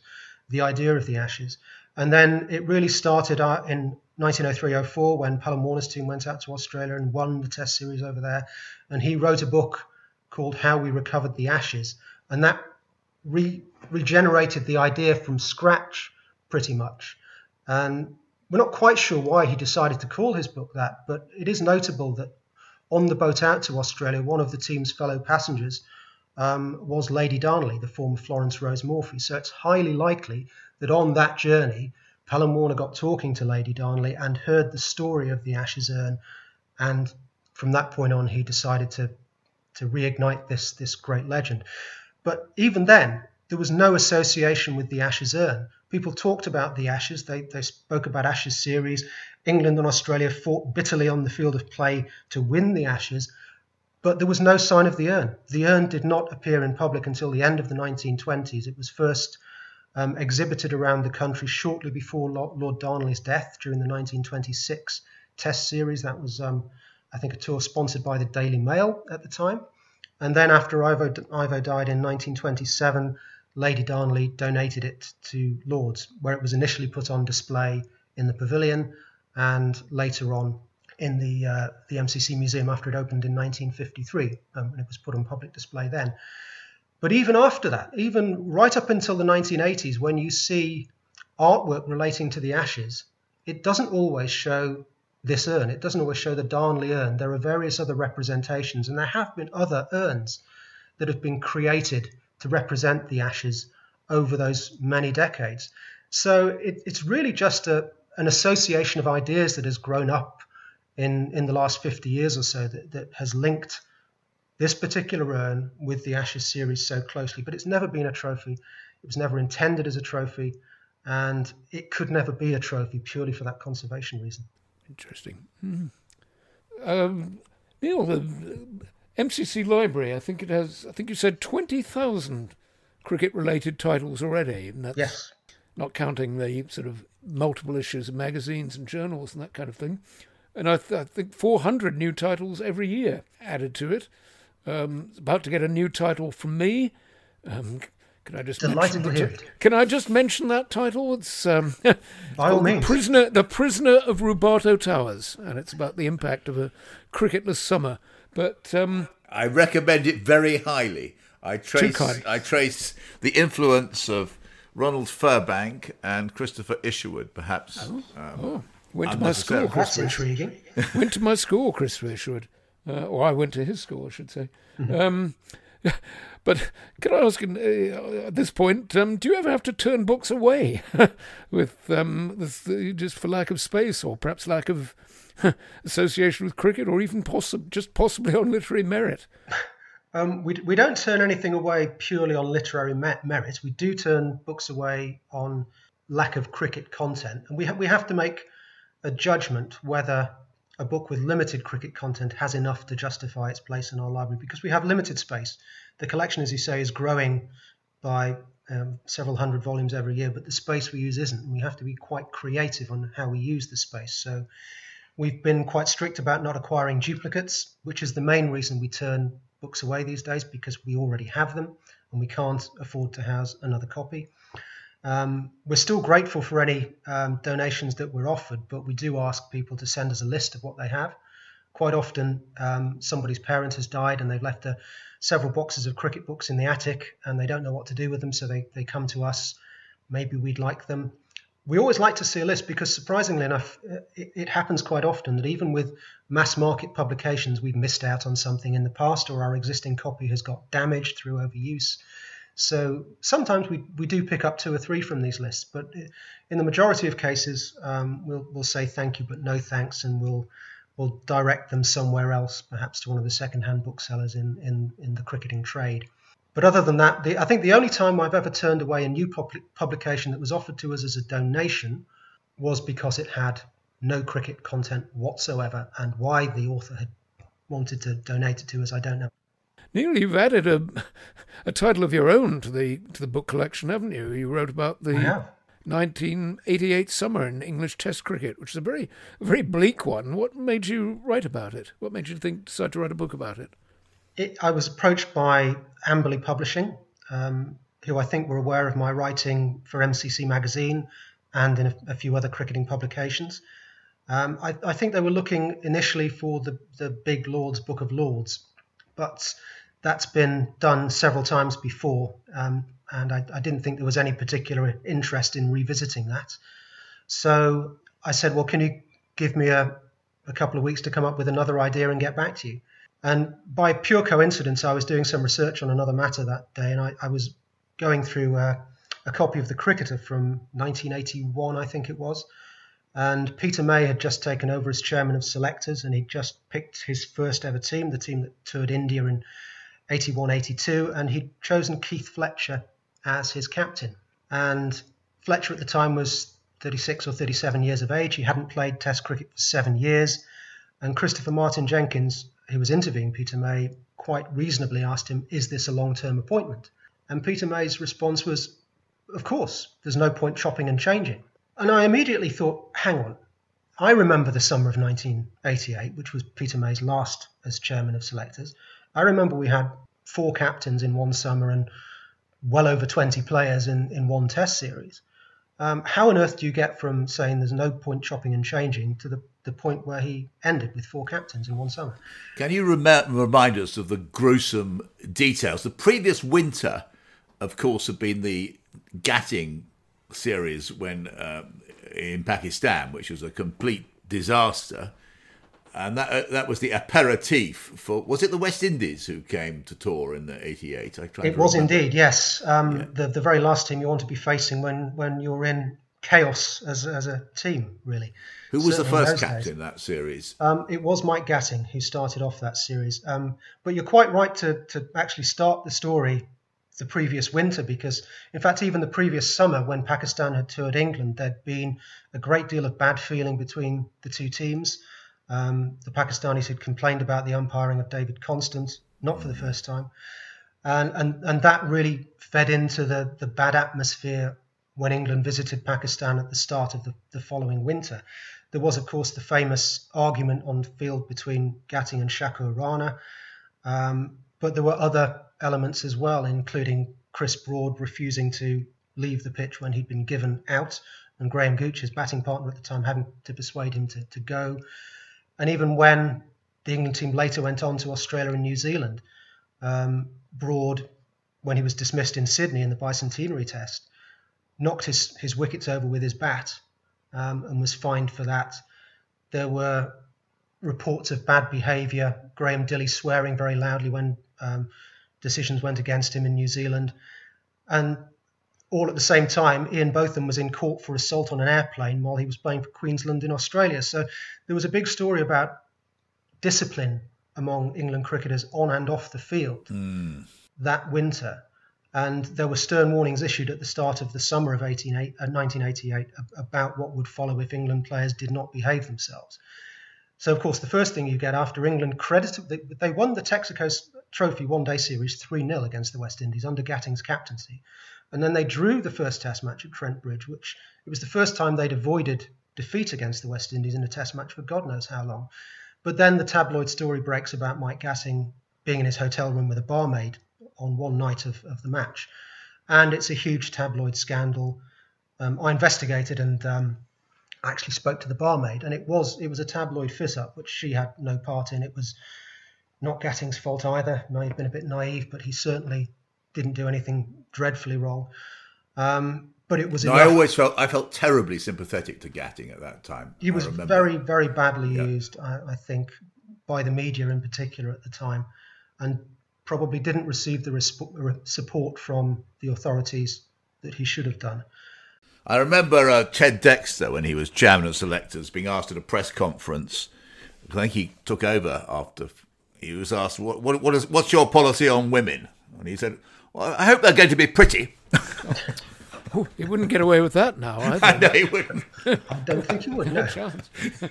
the idea of the Ashes. And then it really started out in 1903-04 when Pelham Warner's team went out to Australia and won the Test series over there. And he wrote a book called How We Recovered the Ashes, and that re- regenerated the idea from scratch, pretty much. And we're not quite sure why he decided to call his book that, but it is notable that on the boat out to Australia, one of the team's fellow passengers um, was Lady Darnley, the former Florence Rose Morphy. So it's highly likely that on that journey, Pelham Warner got talking to Lady Darnley and heard the story of the Ashes urn, and from that point on, he decided to to reignite this this great legend. But even then, there was no association with the Ashes urn. People talked about the Ashes. They they spoke about Ashes series. England and Australia fought bitterly on the field of play to win the Ashes, but there was no sign of the urn. The urn did not appear in public until the end of the 1920s. It was first um, exhibited around the country shortly before Lord Darnley's death during the 1926 Test series. That was, um, I think, a tour sponsored by the Daily Mail at the time. And then after Ivo, Ivo died in 1927, Lady Darnley donated it to Lords, where it was initially put on display in the pavilion and later on in the uh, the MCC museum after it opened in 1953, um, and it was put on public display then. But even after that, even right up until the 1980s, when you see artwork relating to the Ashes, it doesn't always show this urn. It doesn't always show the Darnley urn. There are various other representations, and there have been other urns that have been created to represent the Ashes over those many decades. So it, it's really just a, an association of ideas that has grown up in, in the last 50 years or so that, that has linked this particular urn with the Ashes series so closely. But it's never been a trophy. It was never intended as a trophy, and it could never be a trophy purely for that conservation reason. Interesting. Mm. Um, Neil, the MCC library, I think it has, I think you said 20,000 cricket related titles already. And that's yes. Not counting the sort of multiple issues of magazines and journals and that kind of thing. And I, th- I think 400 new titles every year added to it. Um, about to get a new title from me. Um, can I just delighted to hear it? Can I just mention that title? It's um, *laughs* by all means. The prisoner, the prisoner of Rubato Towers, and it's about the impact of a cricketless summer. But um, I recommend it very highly. I trace I trace the influence of Ronald Firbank and Christopher Isherwood, perhaps. Oh. Um, oh. Went to my school, Chris That's intriguing. *laughs* went to my school, Chris Isherwood. Uh, or I went to his school, I should say. Um, *laughs* but can I ask, uh, at this point, um, do you ever have to turn books away *laughs* with, um, with uh, just for lack of space, or perhaps lack of *laughs* association with cricket, or even possi- just possibly *laughs* on literary merit? *laughs* Um, we, we don't turn anything away purely on literary merit. We do turn books away on lack of cricket content, and we ha- we have to make a judgment whether a book with limited cricket content has enough to justify its place in our library because we have limited space. The collection, as you say, is growing by um, several hundred volumes every year, but the space we use isn't, and we have to be quite creative on how we use the space. So we've been quite strict about not acquiring duplicates, which is the main reason we turn books away these days because we already have them and we can't afford to house another copy. Um, we're still grateful for any um, donations that we're offered, but we do ask people to send us a list of what they have. Quite often, um, somebody's parent has died and they've left a, several boxes of cricket books in the attic and they don't know what to do with them, so they, they come to us. Maybe we'd like them. We always like to see a list because, surprisingly enough, it, it happens quite often that even with mass market publications, we've missed out on something in the past or our existing copy has got damaged through overuse. So sometimes we, we do pick up two or three from these lists, but in the majority of cases, um, we'll, we'll say thank you, but no thanks, and we'll, we'll direct them somewhere else, perhaps to one of the second-hand booksellers in, in, in the cricketing trade. But other than that, the, I think the only time I've ever turned away a new public publication that was offered to us as a donation was because it had no cricket content whatsoever, and why the author had wanted to donate it to us, I don't know. Neil, you've added a, a title of your own to the to the book collection, haven't you? You wrote about the 1988 summer in English Test cricket, which is a very a very bleak one. What made you write about it? What made you think decide to write a book about it? It, I was approached by Amberley Publishing, um, who I think were aware of my writing for MCC Magazine and in a, a few other cricketing publications. Um, I, I, think they were looking initially for the, the big Lords Book of Lords, but that's been done several times before, um, and I, I, didn't think there was any particular interest in revisiting that. So I said, Well, can you give me a, a couple of weeks to come up with another idea and get back to you? And by pure coincidence, I was doing some research on another matter that day, and I, I was going through a, a, copy of The Cricketer from 1981, I think it was. And Peter May had just taken over as chairman of selectors, and he'd just picked his first ever team, the team that toured India in 81 82, and he'd chosen Keith Fletcher as his captain. And Fletcher at the time was 36 or 37 years of age. He hadn't played Test cricket for seven years. And Christopher Martin Jenkins, who was interviewing Peter May, quite reasonably asked him, Is this a long term appointment? And Peter May's response was, Of course, there's no point chopping and changing. And I immediately thought, Hang on. I remember the summer of 1988, which was Peter May's last as chairman of selectors. I remember we had four captains in one summer and well over 20 players in, in one test series. Um, how on earth do you get from saying there's no point chopping and changing to the, the point where he ended with four captains in one summer? Can you rem- remind us of the gruesome details? The previous winter, of course, had been the Gatting series when uh, in Pakistan, which was a complete disaster. And that uh, that was the aperitif for was it the West Indies who came to tour in the '88? I it was indeed yes. Um, yeah. The the very last team you want to be facing when when you're in chaos as as a team, really. Who was Certainly the first captain in that series? Um, it was Mike Gatting who started off that series. Um, but you're quite right to to actually start the story the previous winter because, in fact, even the previous summer when Pakistan had toured England, there'd been a great deal of bad feeling between the two teams. Um, the Pakistanis had complained about the umpiring of David Constant, not for the first time. And, and, and that really fed into the, the bad atmosphere when England visited Pakistan at the start of the, the following winter. There was, of course, the famous argument on field between Gatting and Shakoor Rana. Um, but there were other elements as well, including Chris Broad refusing to leave the pitch when he'd been given out, and Graham Gooch, his batting partner at the time, having to persuade him to, to go. And even when the England team later went on to Australia and New Zealand, um, Broad, when he was dismissed in Sydney in the bicentenary test, knocked his, his wickets over with his bat um, and was fined for that. There were reports of bad behaviour, Graham Dilley swearing very loudly when um, decisions went against him in New Zealand. And all at the same time, Ian Botham was in court for assault on an airplane while he was playing for Queensland in Australia. So there was a big story about discipline among England cricketers on and off the field Hmm. that winter. And there were stern warnings issued at the start of the summer of 18, uh, 1988 about what would follow if England players did not behave themselves. So, of course, the first thing you get after England credited, they, they won the Texaco Trophy one day series 3 0 against the West Indies under Gatting's captaincy. And then they drew the first test match at Trent Bridge, which it was the first time they'd avoided defeat against the West Indies in a test match for God knows how long. But then the tabloid story breaks about Mike Gatting being in his hotel room with a barmaid on one night of, of the match. And it's a huge tabloid scandal. Um, I investigated and um, actually spoke to the barmaid, and it was it was a tabloid fit up, which she had no part in. It was not Gatting's fault either. May have been a bit naive, but he certainly didn't do anything dreadfully wrong. Um, but it was No. I always felt I felt terribly sympathetic to Gatting at that time. He I was remember. very, very badly Yeah. used, I, I think, by the media in particular at the time, and probably didn't receive the resp- re- support from the authorities that he should have done. I remember uh, Ted Dexter when he was chairman of selectors being asked at a press conference. I think he took over after he was asked, "What, what, what is, what's your policy on women?" And he said, "Well, I hope they're going to be pretty." *laughs* Oh, he wouldn't get away with that now, *laughs* I know he wouldn't. I don't think he would. No. no chance. *laughs*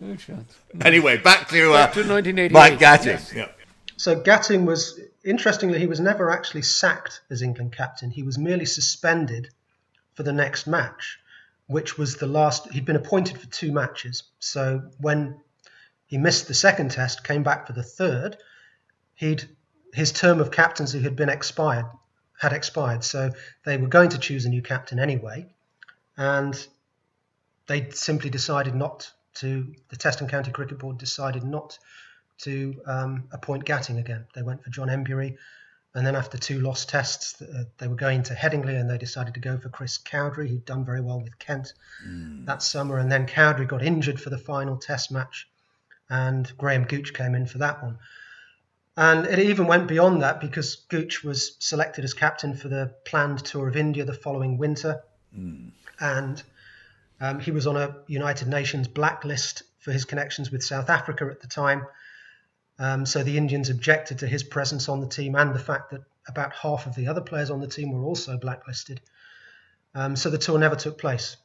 No chance. Anyway, back to, uh, Back to 1988. Mike Gatting. Yes. Yeah. So Gatting was, interestingly, he was never actually sacked as England captain. He was merely suspended for the next match, which was the last. He'd been appointed for two matches. So when he missed the second test, came back for the third, he'd his term of captaincy had been expired, had expired. So they were going to choose a new captain anyway, and they simply decided not to. The Test and County Cricket Board decided not to um, appoint Gatting again. They went for John Emburey, and then after two lost tests, uh, they were going to Headingley, and they decided to go for Chris Cowdrey, who'd done very well with Kent that summer. And then Cowdrey got injured for the final Test match, and Graham Gooch came in for that one. And it even went beyond that because Gooch was selected as captain for the planned tour of India the following winter, and um, he was on a United Nations blacklist for his connections with South Africa at the time. Um, so the Indians objected to his presence on the team and the fact that about half of the other players on the team were also blacklisted. Um, so the tour never took place.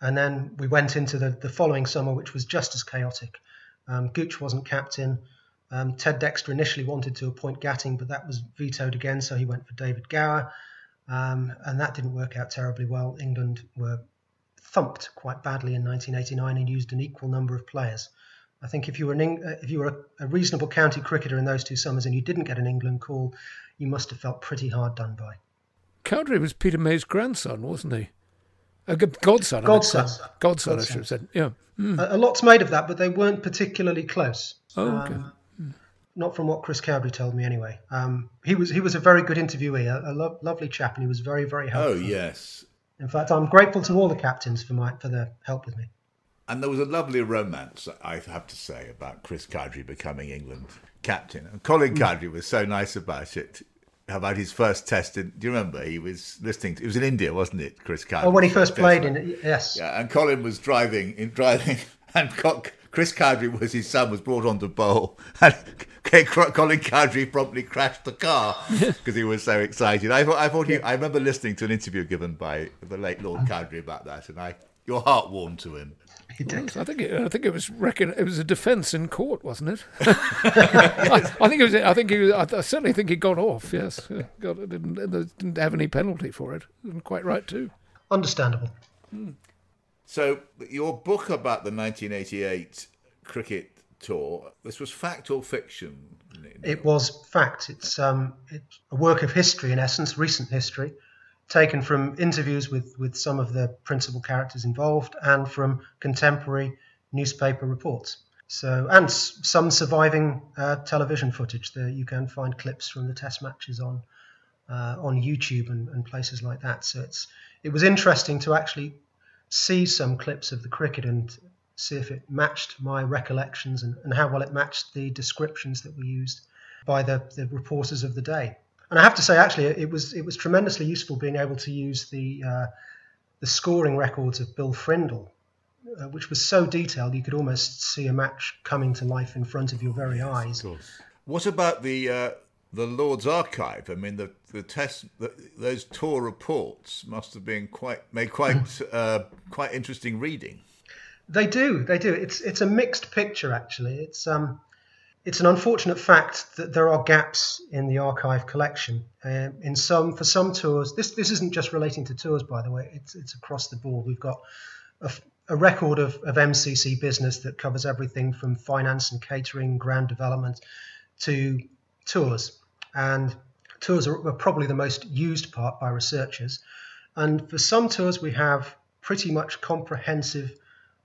And then we went into the, the following summer, which was just as chaotic. Um, Gooch wasn't captain. Um, Ted Dexter initially wanted to appoint Gatting, but that was vetoed again, so he went for David Gower. Um, and that didn't work out terribly well. England were thumped quite badly in 1989 and used an equal number of players. I think if you were an Eng- uh, if you were a, a reasonable county cricketer in those two summers and you didn't get an England call, you must have felt pretty hard done by. Cowdrey was Peter May's grandson, wasn't he? A g- godson. I meant Godson. Godson, I should have said. Yeah. A, a lot's made of that, but they weren't particularly close. Oh, okay. Um, not from what Chris Cowdrey told me, anyway. Um, he was he was a very good interviewee, a, a lo- lovely chap, and he was very very helpful. Oh yes, In fact, I'm grateful to all the captains for my for their help with me. And there was a lovely romance, I have to say, about Chris Cowdrey becoming England captain. And Colin hmm. Cowdrey was so nice about it. About his first test, in, do you remember? He was listening. To, it was in India, wasn't it, Chris Cowdrey? Oh, when he first played in it, yes. Yeah, and Colin was driving in driving, *laughs* and Chris Cowdrey was his son was brought on to bowl, *laughs* and Colin Cowdrey promptly crashed the car *laughs* because he was so excited. I thought, I thought he, I remember listening to an interview given by the late Lord uh-huh. Cowdrey about that, and I, your heart warmed to him. He did. I think it, I think it was reckon it was a defence in court, wasn't it? *laughs* I, I think it was. I think he. Was, I, I certainly think he got off. Yes, got it. Didn't, didn't have any penalty for it. And quite right too. Understandable. So your book about the 1988 cricket tour, this was fact or fiction? It was fact. It's um, it's a work of history in essence, recent history, taken from interviews with with some of the principal characters involved and from contemporary newspaper reports. So and s- some surviving uh, television footage. There you can find clips from the Test matches on uh, on YouTube and, and places like that. So it's it was interesting to actually see some clips of the cricket and see if it matched my recollections and, and how well it matched the descriptions that were used by the, the reporters of the day. And I have to say, actually, it was it was tremendously useful being able to use the uh, the scoring records of Bill Frindall, uh, which was so detailed you could almost see a match coming to life in front of your very eyes. What about the uh, the Lord's Archive? I mean, the the test the, those tour reports must have been quite made quite *laughs* uh, quite interesting reading. They do, they do. It's it's a mixed picture actually. It's um it's an unfortunate fact that there are gaps in the archive collection. Uh, in some, for some tours, this this isn't just relating to tours, by the way. It's it's across the board. We've got a, a record of, of MCC business that covers everything from finance and catering, ground development, to tours. And tours are, are probably the most used part by researchers. And for some tours, we have pretty much comprehensive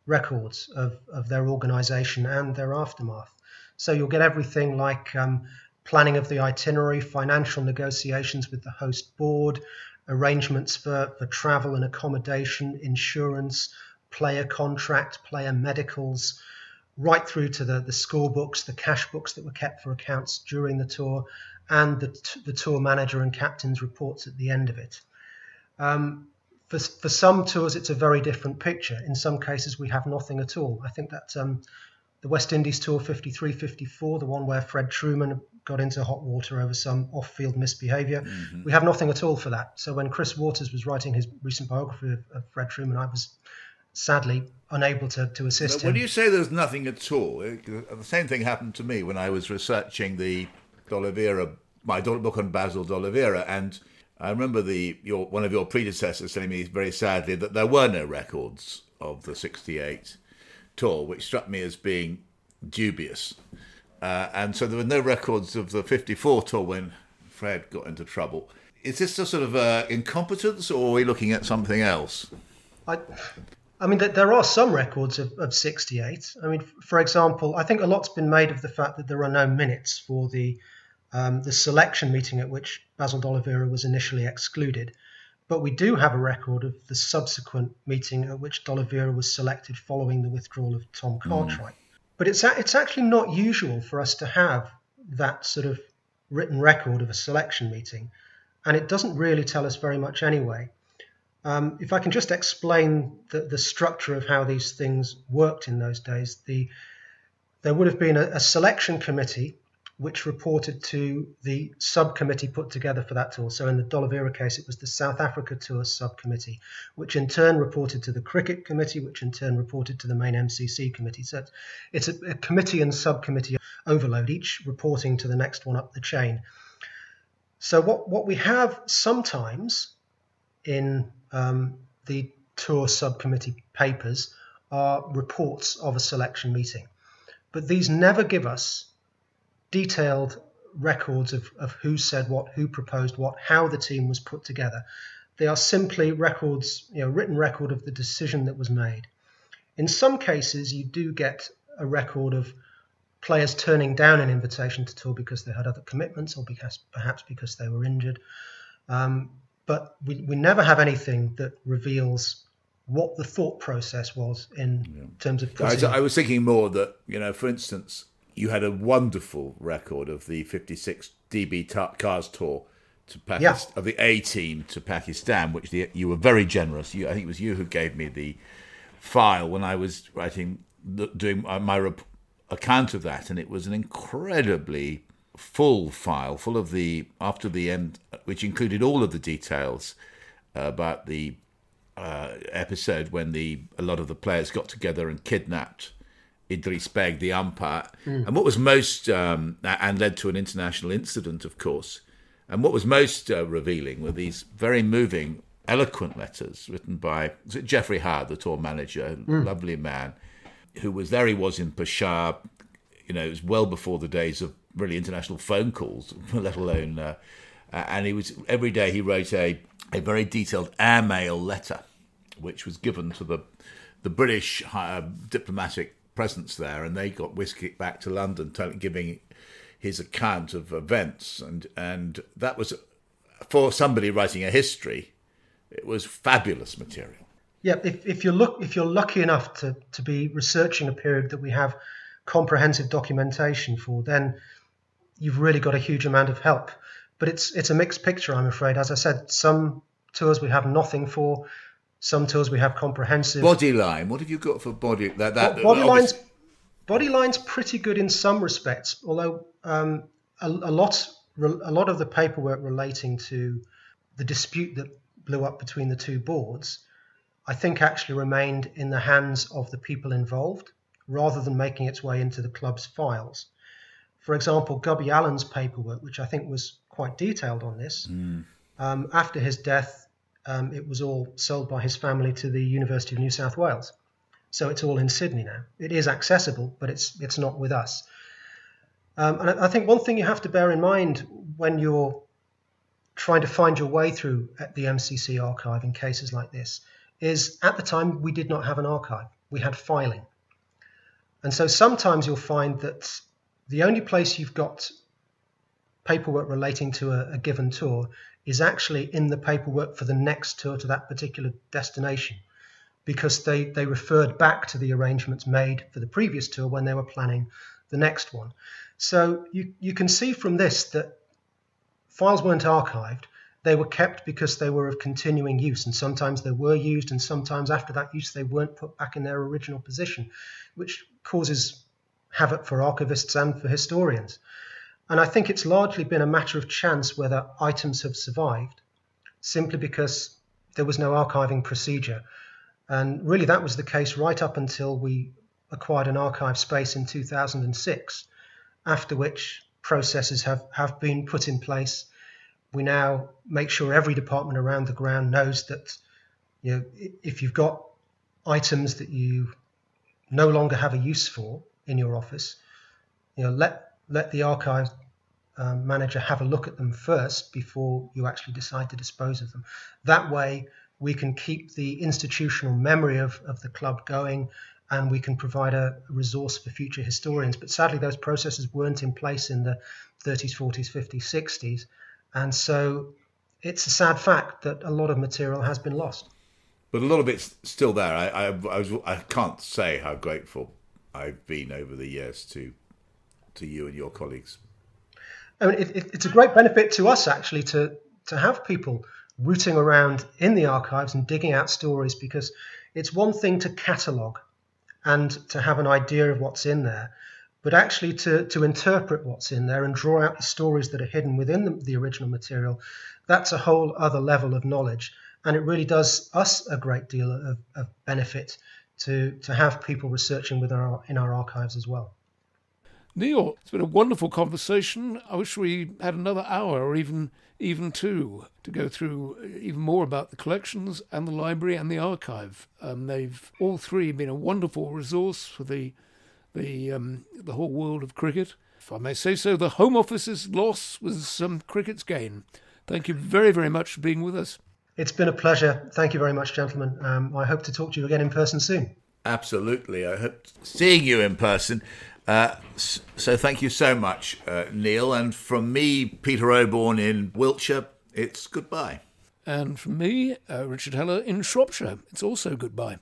records of, of their organisation and their aftermath. So you'll get everything like um, planning of the itinerary, financial negotiations with the host board, arrangements for, for travel and accommodation, insurance, player contract, player medicals, right through to the, the score books, the cash books that were kept for accounts during the tour, and the, the tour manager and captain's reports at the end of it. Um, for, for some tours, it's a very different picture. In some cases, we have nothing at all. I think that um, the West Indies Tour 53 54, the one where Fred Trueman got into hot water over some off field misbehavior. Mm-hmm. We have nothing at all for that. So when Chris Waters was writing his recent biography of, of Fred Trueman, I was sadly unable to, to assist but him. When you say there's nothing at all, the same thing happened to me when I was researching the D'Oliveira, my book on Basil D'Oliveira, and I remember the your one of your predecessors telling me very sadly that there were no records of the '68 tour, which struck me as being dubious. Uh, and so there were no records of the 54 tour when Fred got into trouble. Is this a sort of uh, incompetence, or are we looking at something else? I, I mean, there are some records of, of 68. I mean, for example, I think a lot's been made of the fact that there are no minutes for the um, the selection meeting at which Basil D'Oliveira was initially excluded. But we do have a record of the subsequent meeting at which D'Oliveira was selected following the withdrawal of Tom hmm. Cartwright. Mm. But it's it's actually not usual for us to have that sort of written record of a selection meeting, and it doesn't really tell us very much anyway. Um, if I can just explain the, the structure of how these things worked in those days, the there would have been a, a selection committee which reported to the subcommittee put together for that tour. So in the D'Oliveira case, it was the South Africa Tour subcommittee, which in turn reported to the Cricket Committee, which in turn reported to the main MCC committee. So it's a, a committee and subcommittee overload, each reporting to the next one up the chain. So what, what we have sometimes in um, the tour subcommittee papers are reports of a selection meeting. But these never give us detailed records of, of who said what, who proposed what, how the team was put together. They are simply records, you know, written record of the decision that was made. In some cases, you do get a record of players turning down an invitation to tour because they had other commitments or because perhaps because they were injured. Um, but we, we never have anything that reveals what the thought process was in yeah. terms of. I, I was thinking more that you know, for instance, you had a wonderful record of the 56 DB Cars Tour to Pakistan, yeah. of the A team to Pakistan, which the, you were very generous. You, I think it was you who gave me the file when I was writing, doing my rep- account of that, and it was an incredibly full file, full of the after the end, which included all of the details uh, about the uh, episode when the a lot of the players got together and kidnapped Idris Beg, the umpire. Mm. And what was most, um, and led to an international incident, of course. And what was most uh, revealing were these very moving, eloquent letters written by Geoffrey Howard, the tour manager, mm. lovely man, who was there. He was in Peshawar. You know, it was well before the days of really international phone calls, *laughs* let alone. Uh, and he was every day he wrote a a very detailed airmail letter, which was given to the the British uh, diplomatic presence there, and they got whisked back to London, telling, giving his account of events, and and that was for somebody writing a history, it was fabulous material. Yeah, if, if you're look if you're lucky enough to, to be researching a period that we have comprehensive documentation for, then you've really got a huge amount of help. But it's it's a mixed picture, I'm afraid. As I said, some tours we have nothing for, some tools we have comprehensive. Bodyline, what have you got for body that that body lines? Body lines pretty good in some respects, although um, a, a lot a lot of the paperwork relating to the dispute that blew up between the two boards, I think actually remained in the hands of the people involved rather than making its way into the club's files. For example, Gubby Allen's paperwork, which I think was quite detailed on this, mm. um, after his death, um, it was all sold by his family to the University of New South Wales. So it's all in Sydney now. It is accessible, but it's it's not with us. Um, and I think one thing you have to bear in mind when you're trying to find your way through the MCC archive in cases like this is at the time we did not have an archive, we had filing. And so sometimes you'll find that the only place you've got paperwork relating to a, a given tour is actually in the paperwork for the next tour to that particular destination because they, they referred back to the arrangements made for the previous tour when they were planning the next one. So you, you can see from this that files weren't archived. They were kept because they were of continuing use, and sometimes they were used, and sometimes after that use they weren't put back in their original position, which causes havoc for archivists and for historians. And I think it's largely been a matter of chance whether items have survived, simply because there was no archiving procedure. And really, that was the case right up until we acquired an archive space in 2006 after which processes have, have been put in place. We now make sure every department around the ground knows that you know, if you've got items that you no longer have a use for in your office, you know, let let the archive um, manager have a look at them first before you actually decide to dispose of them. That way, we can keep the institutional memory of, of the club going and we can provide a resource for future historians. But sadly, those processes weren't in place in the 30s, 40s, 50s, 60s. And so it's a sad fact that a lot of material has been lost. But a lot of it's still there. I, I, I, was, I can't say how grateful I've been over the years to to you and your colleagues. I mean, it, it, it's a great benefit to us actually to to have people rooting around in the archives and digging out stories because it's one thing to catalogue and to have an idea of what's in there, but actually to, to interpret what's in there and draw out the stories that are hidden within the, the original material, that's a whole other level of knowledge. And it really does us a great deal of, of benefit to, to have people researching within our, in our archives as well. Neil, it's been a wonderful conversation. I wish we had another hour or even even two to go through even more about the collections and the library and the archive. Um, they've all three been a wonderful resource for the the um, the whole world of cricket. If I may say so, the Home Office's loss was some cricket's gain. Thank you very very much for being with us. It's been a pleasure. Thank you very much, gentlemen. Um, I hope to talk to you again in person soon. Absolutely. I hope seeing you in person. Uh, so thank you so much, uh, Neil. And from me, Peter Oborne in Wiltshire, it's goodbye. And from me, uh, Richard Heller in Shropshire, it's also goodbye.